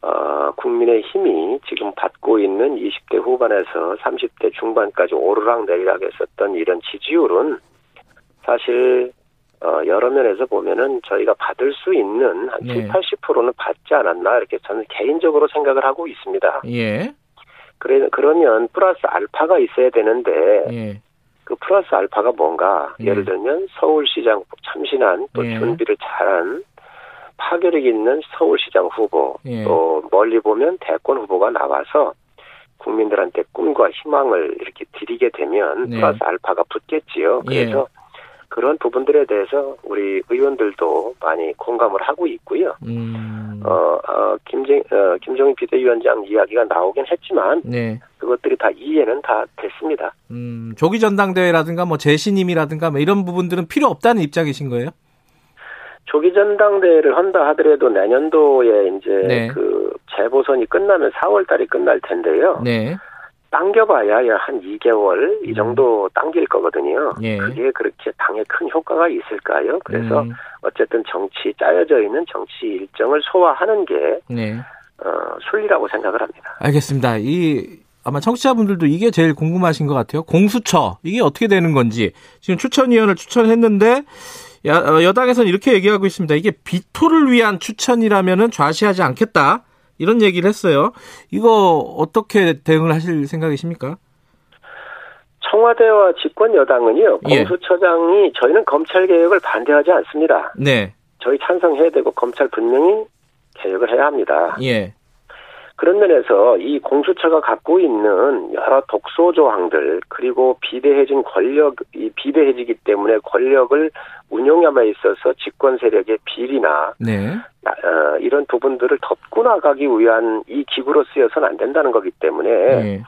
어, 국민의 힘이 지금 받고 있는 20대 후반에서 30대 중반까지 오르락 내리락 했었던 이런 지지율은 사실 어, 여러 면에서 보면은 저희가 받을 수 있는 한 네. 7, 80%는 받지 않았나 이렇게 저는 개인적으로 생각을 하고 있습니다. 예. 그래, 그러면 플러스 알파가 있어야 되는데 예. 그 플러스 알파가 뭔가 예. 예를 들면 서울시장 참신한 또 예. 준비를 잘한 파괴력 있는 서울시장 후보 예. 또 멀리 보면 대권 후보가 나와서 국민들한테 꿈과 희망을 이렇게 드리게 되면 네. 플러스 알파가 붙겠지요. 예. 그래서 예. 그런 부분들에 대해서 우리 의원들도 많이 공감을 하고 있고요. 음. 어, 어, 김정, 어, 김정인 비대위원장 이야기가 나오긴 했지만, 네. 그것들이 다 이해는 다 됐습니다. 음, 조기 전당대회라든가 뭐 재신임이라든가 뭐 이런 부분들은 필요 없다는 입장이신 거예요? 조기 전당대회를 한다 하더라도 내년도에 이제 네. 그 재보선이 끝나면 4월 달이 끝날 텐데요. 네. 당겨봐야 한 2개월 이 음. 정도 당길 거거든요. 예. 그게 그렇게 당에 큰 효과가 있을까요? 그래서 음. 어쨌든 정치 짜여져 있는 정치 일정을 소화하는 게 네. 어, 순리라고 생각을 합니다. 알겠습니다. 이 아마 청취자분들도 이게 제일 궁금하신 것 같아요. 공수처 이게 어떻게 되는 건지 지금 추천위원을 추천했는데 야, 어, 여당에서는 이렇게 얘기하고 있습니다. 이게 비토를 위한 추천이라면은 좌시하지 않겠다. 이런 얘기를 했어요. 이거 어떻게 대응을 하실 생각이십니까? 청와대와 집권 여당은요. 예. 공수처장이 저희는 검찰 개혁을 반대하지 않습니다. 네. 저희 찬성해야 되고 검찰 분명히 개혁을 해야 합니다. 예. 그런 면에서 이 공수처가 갖고 있는 여러 독소 조항들 그리고 비대해진 권력 이 비대해지기 때문에 권력을 운용함에 있어서 집권 세력의 비리나 네. 어, 이런 부분들을 덮고 나가기 위한 이 기구로 쓰여서는 안 된다는 거기 때문에 네.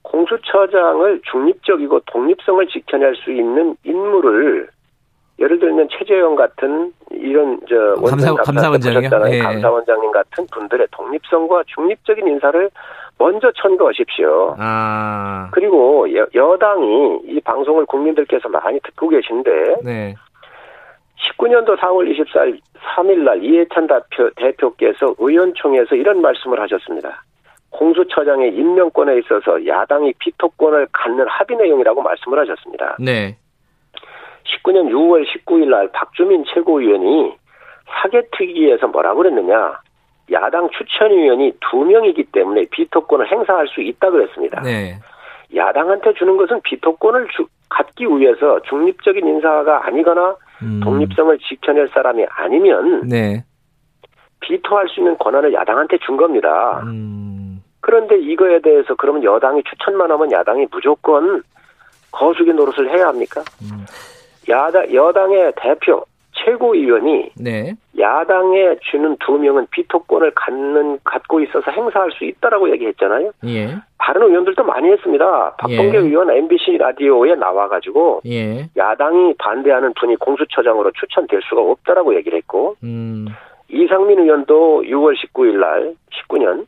공수처장을 중립적이고 독립성을 지켜낼 수 있는 인물을 예를 들면 최재형 같은 이런 저 감사, 감사원장이요. 예. 감사원장님 같은 분들의 독립성과 중립적인 인사를 먼저 천거하십시오. 아. 그리고 여, 여당이 이 방송을 국민들께서 많이 듣고 계신데 네. 19년도 4월 24일 3일 날 이해찬 대표, 대표께서 의원총회에서 이런 말씀을 하셨습니다. 공수처장의 임명권에 있어서 야당이 피토권을 갖는 합의 내용이라고 말씀을 하셨습니다. 네. 19년 6월 19일 날 박주민 최고위원이 사개특위에서 뭐라고 그랬느냐. 야당 추천위원이 두 명이기 때문에 비토권을 행사할 수 있다 그랬습니다. 네. 야당한테 주는 것은 비토권을 주, 갖기 위해서 중립적인 인사가 아니거나 음. 독립성을 지켜낼 사람이 아니면 네. 비토할 수 있는 권한을 야당한테 준 겁니다. 음. 그런데 이거에 대해서 그러면 여당이 추천만 하면 야당이 무조건 거수기 노릇을 해야 합니까? 음. 야당 여당의 대표 최고위원이 네. 야당에 주는 두 명은 비토권을 갖는 갖고 있어서 행사할 수 있다라고 얘기했잖아요. 예. 다른 의원들도 많이 했습니다. 박봉계 예. 의원 MBC 라디오에 나와가지고 예. 야당이 반대하는 분이 공수처장으로 추천될 수가 없다라고 얘기를 했고 음. 이상민 의원도 6월 19일 날 19년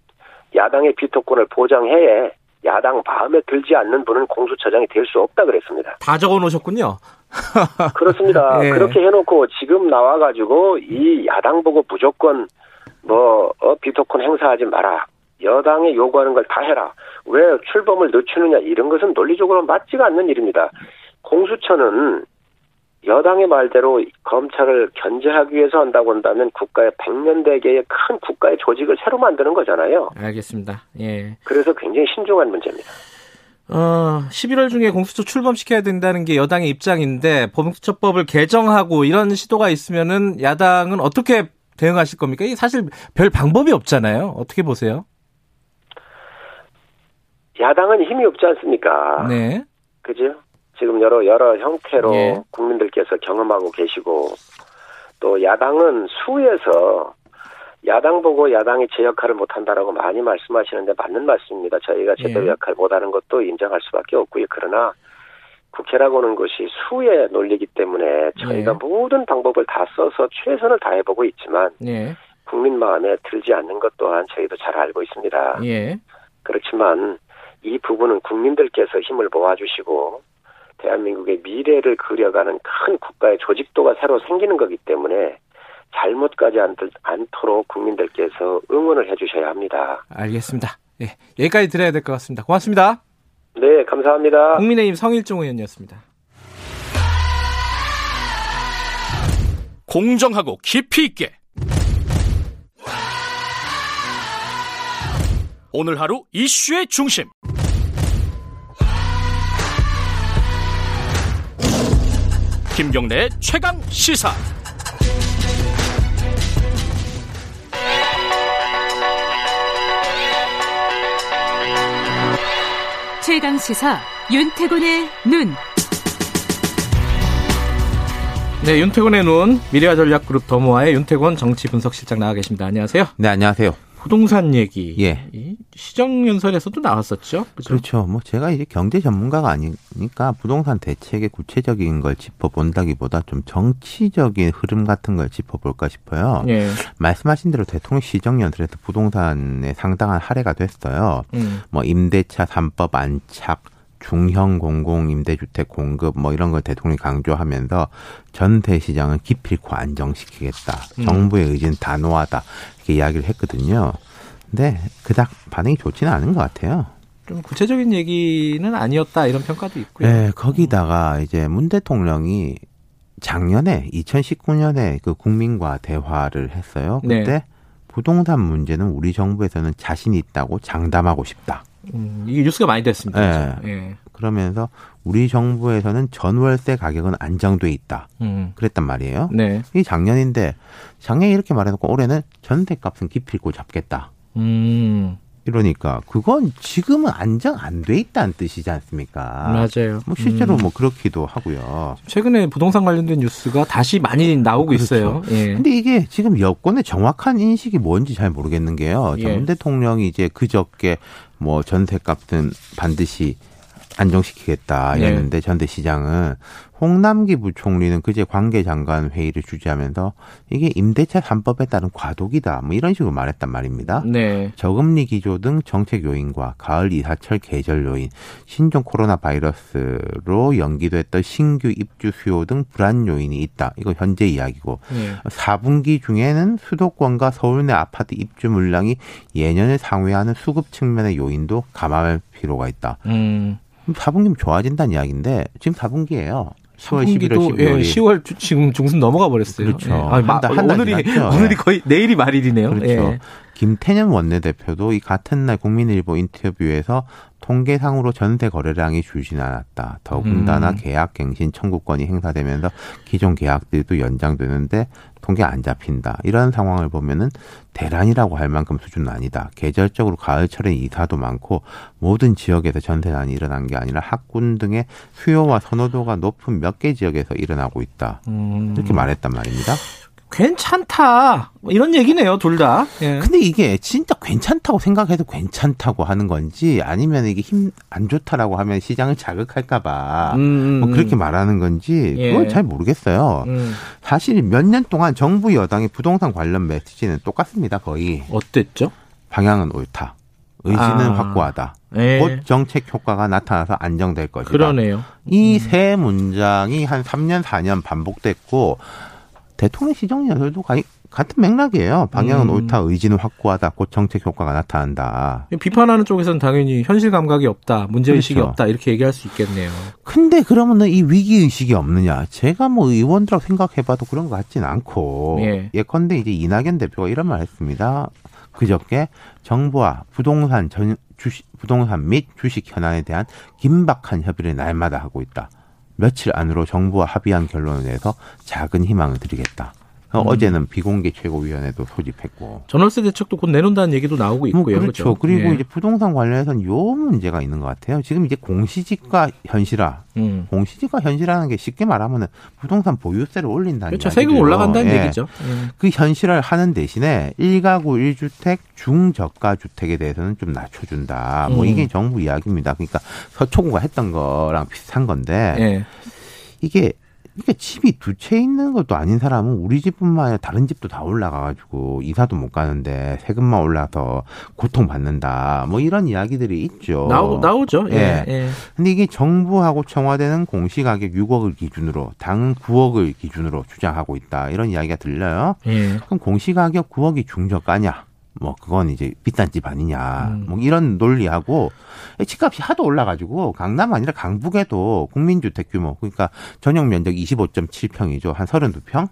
야당의 비토권을 보장해 야당 마음에 들지 않는 분은 공수처장이 될 수 없다 그랬습니다. 다 적어 놓으셨군요. 그렇습니다. 예. 그렇게 해놓고 지금 나와가지고 이 야당 보고 무조건 뭐 어, 비토콘 행사하지 마라. 여당이 요구하는 걸 다 해라. 왜 출범을 늦추느냐 이런 것은 논리적으로 맞지가 않는 일입니다. 공수처는 여당의 말대로 검찰을 견제하기 위해서 한다고 한다면 국가의 백년대계의 큰 국가의 조직을 새로 만드는 거잖아요. 알겠습니다. 예. 그래서 굉장히 신중한 문제입니다. 어, 11월 중에 공수처 출범시켜야 된다는 게 여당의 입장인데 공수처법을 개정하고 이런 시도가 있으면은 야당은 어떻게 대응하실 겁니까? 이게 사실 별 방법이 없잖아요. 어떻게 보세요? 야당은 힘이 없지 않습니까? 네. 그죠? 지금 여러 여러 형태로 예. 국민들께서 경험하고 계시고 또 야당은 수에서 야당 보고 야당이 제 역할을 못한다라고 많이 말씀하시는데 맞는 말씀입니다. 저희가 제대로 예. 역할 못하는 것도 인정할 수밖에 없고요. 그러나 국회라고 하는 것이 수의 논리이기 때문에 저희가 예. 모든 방법을 다 써서 최선을 다해보고 있지만 예. 국민 마음에 들지 않는 것 또한 저희도 잘 알고 있습니다. 예. 그렇지만 이 부분은 국민들께서 힘을 모아주시고 대한민국의 미래를 그려가는 큰 국가의 조직도가 새로 생기는 거기 때문에 잘못 가지 않도록 국민들께서 응원을 해주셔야 합니다. 알겠습니다. 네, 여기까지 드려야 될 것 같습니다. 고맙습니다. 네, 감사합니다. 국민의힘 성일종 의원이었습니다. 공정하고 깊이 있게 오늘 하루 이슈의 중심 김경래 최강 시사 최강 시사 윤태곤의 눈. 네, 윤태곤의 눈 미래와 전략그룹 더모아의 윤태곤 정치 분석실장 나와 계십니다. 안녕하세요. 네, 안녕하세요. 부동산 얘기. 예. 시정연설에서도 나왔었죠. 그렇죠? 그렇죠. 뭐 제가 이제 경제 전문가가 아니니까 부동산 대책의 구체적인 걸 짚어본다기보다 좀 정치적인 흐름 같은 걸 짚어볼까 싶어요. 예. 말씀하신 대로 대통령 시정연설에서 부동산에 상당한 할애가 됐어요. 음. 뭐 임대차 3법 안착, 중형 공공 임대주택 공급 뭐 이런 걸 대통령이 강조하면서 전 대 시장을 기필코 안정시키겠다. 음. 정부의 의지는 단호하다. 이렇게 이야기를 했거든요. 근데 그닥 반응이 좋지는 않은 것 같아요. 좀 구체적인 얘기는 아니었다 이런 평가도 있고요. 네, 거기다가 이제 문 대통령이 작년에 2019년에 그 국민과 대화를 했어요. 그때 네. 부동산 문제는 우리 정부에서는 자신 있다고 장담하고 싶다. 음, 이게 뉴스가 많이 됐습니다. 네. 그렇죠? 예. 그러면서 우리 정부에서는 전월세 가격은 안정돼 있다. 음. 그랬단 말이에요. 네. 이 작년인데 작년에 이렇게 말해놓고 올해는 전세값은 기필코 잡겠다. 음. 이러니까 그건 지금은 안정 안 돼 있다는 뜻이지 않습니까? 맞아요. 뭐 실제로 음. 뭐 그렇기도 하고요. 최근에 부동산 관련된 뉴스가 다시 많이 나오고 그렇죠. 있어요. 예. 근데 이게 지금 여권의 정확한 인식이 뭔지 잘 모르겠는 게요. 예. 전 대통령이 이제 그저께 뭐 전세값은 반드시 안정시키겠다 이랬는데 네. 전대 시장은 홍남기 부총리는 그제 관계장관 회의를 주재하면서 이게 임대차 3법에 따른 과도기다 뭐 이런 식으로 말했단 말입니다. 네. 저금리 기조 등 정책 요인과 가을 이사철 계절 요인, 신종 코로나 바이러스로 연기됐던 신규 입주 수요 등 불안 요인이 있다. 이거 현재 이야기고 네. 4분기 중에는 수도권과 서울 내 아파트 입주 물량이 예년을 상회하는 수급 측면의 요인도 감안할 필요가 있다. 음. 4분기면 좋아진다는 이야기인데 지금 4분기예요. 10월, 11월, 12월. 예, 10월 지금 중순 넘어가 버렸어요. 그렇죠. 예. 아, 마, 오늘이 오늘이 거의 내일이 말일이네요. 그렇죠. 예. 김태년 원내대표도 이 같은 날 국민일보 인터뷰에서 통계상으로 전세 거래량이 줄진 않았다. 더군다나 음. 계약 갱신 청구권이 행사되면서 기존 계약들도 연장되는데 통계 안 잡힌다. 이런 상황을 보면은 대란이라고 할 만큼 수준은 아니다. 계절적으로 가을철에 이사도 많고 모든 지역에서 전세난이 일어난 게 아니라 학군 등의 수요와 선호도가 높은 몇 개 지역에서 일어나고 있다. 음. 이렇게 말했단 말입니다. 괜찮다. 뭐 이런 얘기네요, 둘 다. 예. 근데 이게 진짜 괜찮다고 생각해도 괜찮다고 하는 건지 아니면 이게 힘 안 좋다라고 하면 시장을 자극할까봐 음, 음, 뭐 그렇게 음. 말하는 건지 그걸 예. 잘 모르겠어요. 음. 사실 몇 년 동안 정부 여당의 부동산 관련 메시지는 똑같습니다, 거의. 어땠죠? 방향은 옳다. 의지는 아. 확고하다. 예. 곧 정책 효과가 나타나서 안정될 것이다. 그러네요. 이세 음. 문장이 한 3년, 4년 반복됐고 대통령 시정 연설도 같은 맥락이에요. 방향은 음. 옳다, 의지는 확고하다, 곧 정책 효과가 나타난다. 비판하는 쪽에서는 당연히 현실 감각이 없다, 문제 의식이 그렇죠. 없다, 이렇게 얘기할 수 있겠네요. 근데 그러면은 이 위기 의식이 없느냐. 제가 뭐 의원들하고 생각해봐도 그런 것 같진 않고. 예. 예컨대 이제 이낙연 대표가 이런 말 했습니다. 그저께 정부와 부동산 전, 주식, 부동산 및 주식 현안에 대한 긴박한 협의를 날마다 하고 있다. 며칠 안으로 정부와 합의한 결론에 대해서 작은 희망을 드리겠다. 음. 어제는 비공개 최고위원회도 소집했고 전월세 대책도 곧 내놓는다는 얘기도 나오고 뭐 있고요. 뭐 그렇죠. 그렇죠? 그리고 예. 이제 부동산 관련해서는 요 문제가 있는 것 같아요. 지금 이제 공시지가 현실화, 음. 공시지가 현실화하는 게 쉽게 말하면은 부동산 보유세를 올린다는 그렇죠. 세금 올라간다는 예. 얘기죠. 예. 그 현실화를 하는 대신에 1가구 1주택 중저가 주택에 대해서는 좀 낮춰준다. 뭐 음. 이게 정부 이야기입니다. 그러니까 서초구가 했던 거랑 비슷한 건데 예. 이게 그러니까 집이 두 채 있는 것도 아닌 사람은 우리 집뿐만 아니라 다른 집도 다 올라가가지고 이사도 못 가는데 세금만 올라서 고통받는다. 뭐 이런 이야기들이 있죠. 나오, 나오죠. 예. 예. 예. 근데 이게 정부하고 청와대는 공시가격 6억을 기준으로 당 9억을 기준으로 주장하고 있다. 이런 이야기가 들려요. 예. 그럼 공시가격 9억이 중저가냐? 뭐 그건 이제 비싼 집 아니냐 음. 뭐 이런 논리하고 집값이 하도 올라가지고 강남 아니라 강북에도 국민주택 규모 그러니까 전용 면적 25.7평이죠 한 32평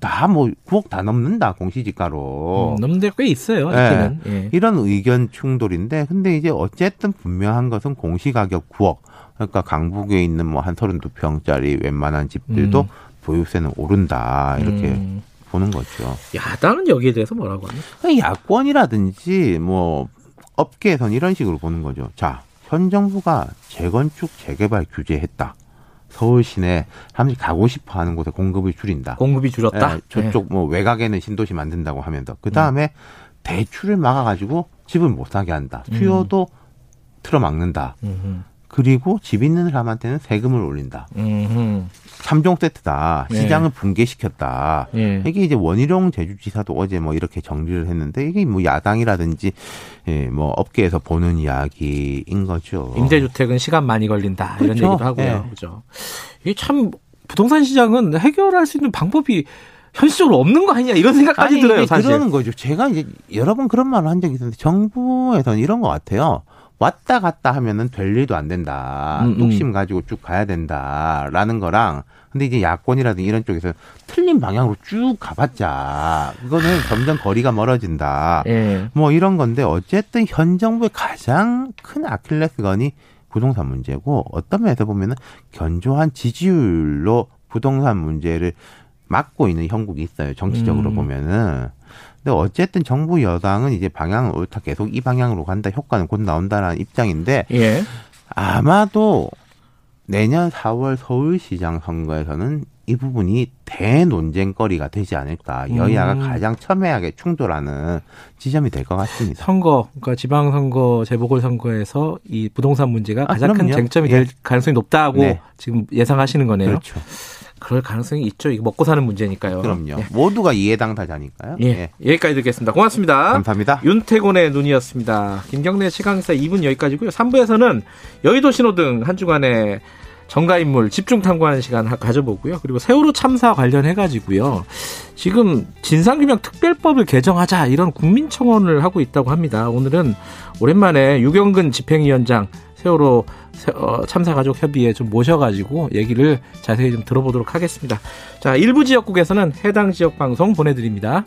다뭐 9억 다 넘는다 공시지가로 음, 넘는 데꽤 있어요. 네. 예. 이런 의견 충돌인데 근데 이제 어쨌든 분명한 것은 공시가격 9억 그러니까 강북에 있는 뭐 한 32평짜리 웬만한 집들도 음. 보유세는 오른다 이렇게 음. 보는 거죠. 야당은 여기에 대해서 뭐라고 하나요? 야권이라든지 뭐 업계에선 이런 식으로 보는 거죠. 자, 현 정부가 재건축 재개발 규제했다. 서울 시내 사람들이 가고 싶어 하는 곳에 공급을 줄인다. 공급이 줄었다? 예, 저쪽 네. 뭐 외곽에는 신도시 만든다고 하면서. 그 다음에 음. 대출을 막아가지고 집을 못 사게 한다. 수요도 음. 틀어막는다. 음. 그리고 집 있는 사람한테는 세금을 올린다. 음흠. 3종 세트다. 네. 시장을 네. 붕괴시켰다. 네. 이게 이제 원희룡 제주지사도 어제 뭐 이렇게 정리를 했는데 이게 뭐 야당이라든지 예, 뭐 업계에서 보는 이야기인 거죠. 임대주택은 시간 많이 걸린다. 그렇죠. 이런 얘기도 하고요. 네. 그죠. 이게 참 부동산 시장은 해결할 수 있는 방법이 현실적으로 없는 거 아니냐 이런 생각까지 아니, 들어요. 사실. 그러는 거죠. 제가 이제 여러 번 그런 말을 한 적이 있는데 정부에서는 이런 것 같아요. 왔다 갔다 하면은 될 일도 안 된다. 음, 음. 욕심 가지고 쭉 가야 된다라는 거랑 근데 이제 야권이라든지 이런 쪽에서 틀린 방향으로 쭉 가봤자 이거는 점점 거리가 멀어진다. 예. 뭐 이런 건데 어쨌든 현 정부의 가장 큰 아킬레스건이 부동산 문제고 어떤 면에서 보면은 견조한 지지율로 부동산 문제를 막고 있는 형국이 있어요. 정치적으로 음. 보면은. 근데 어쨌든 정부 여당은 이제 방향을 옳다 계속 이 방향으로 간다 효과는 곧 나온다라는 입장인데 예. 아마도 내년 4월 서울시장 선거에서는 이 부분이 대논쟁거리가 되지 않을까 여야가 음. 가장 첨예하게 충돌하는 지점이 될 것 같습니다. 선거, 그러니까 지방선거, 재보궐선거에서 이 부동산 문제가 아, 가장 그럼요. 큰 쟁점이 될 예. 가능성이 높다고 네. 지금 예상하시는 거네요. 그렇죠. 그럴 가능성이 있죠. 이거 먹고 사는 문제니까요. 그럼요. 예. 모두가 이해 당사자니까요. 예. 예. 여기까지 듣겠습니다. 고맙습니다. 감사합니다. 윤태곤의 눈이었습니다. 김경래 시강사 2분 여기까지고요. 3부에서는 여의도 신호등 한 주간의 정가 인물 집중 탐구하는 시간 가져보고요. 그리고 세월호 참사 관련해 가지고요. 지금 진상규명 특별법을 개정하자 이런 국민청원을 하고 있다고 합니다. 오늘은 오랜만에 유경근 집행위원장 세월호 어, 참사 가족 협의회 좀 모셔가지고 얘기를 자세히 좀 들어보도록 하겠습니다. 자, 일부 지역국에서는 해당 지역 방송 보내드립니다.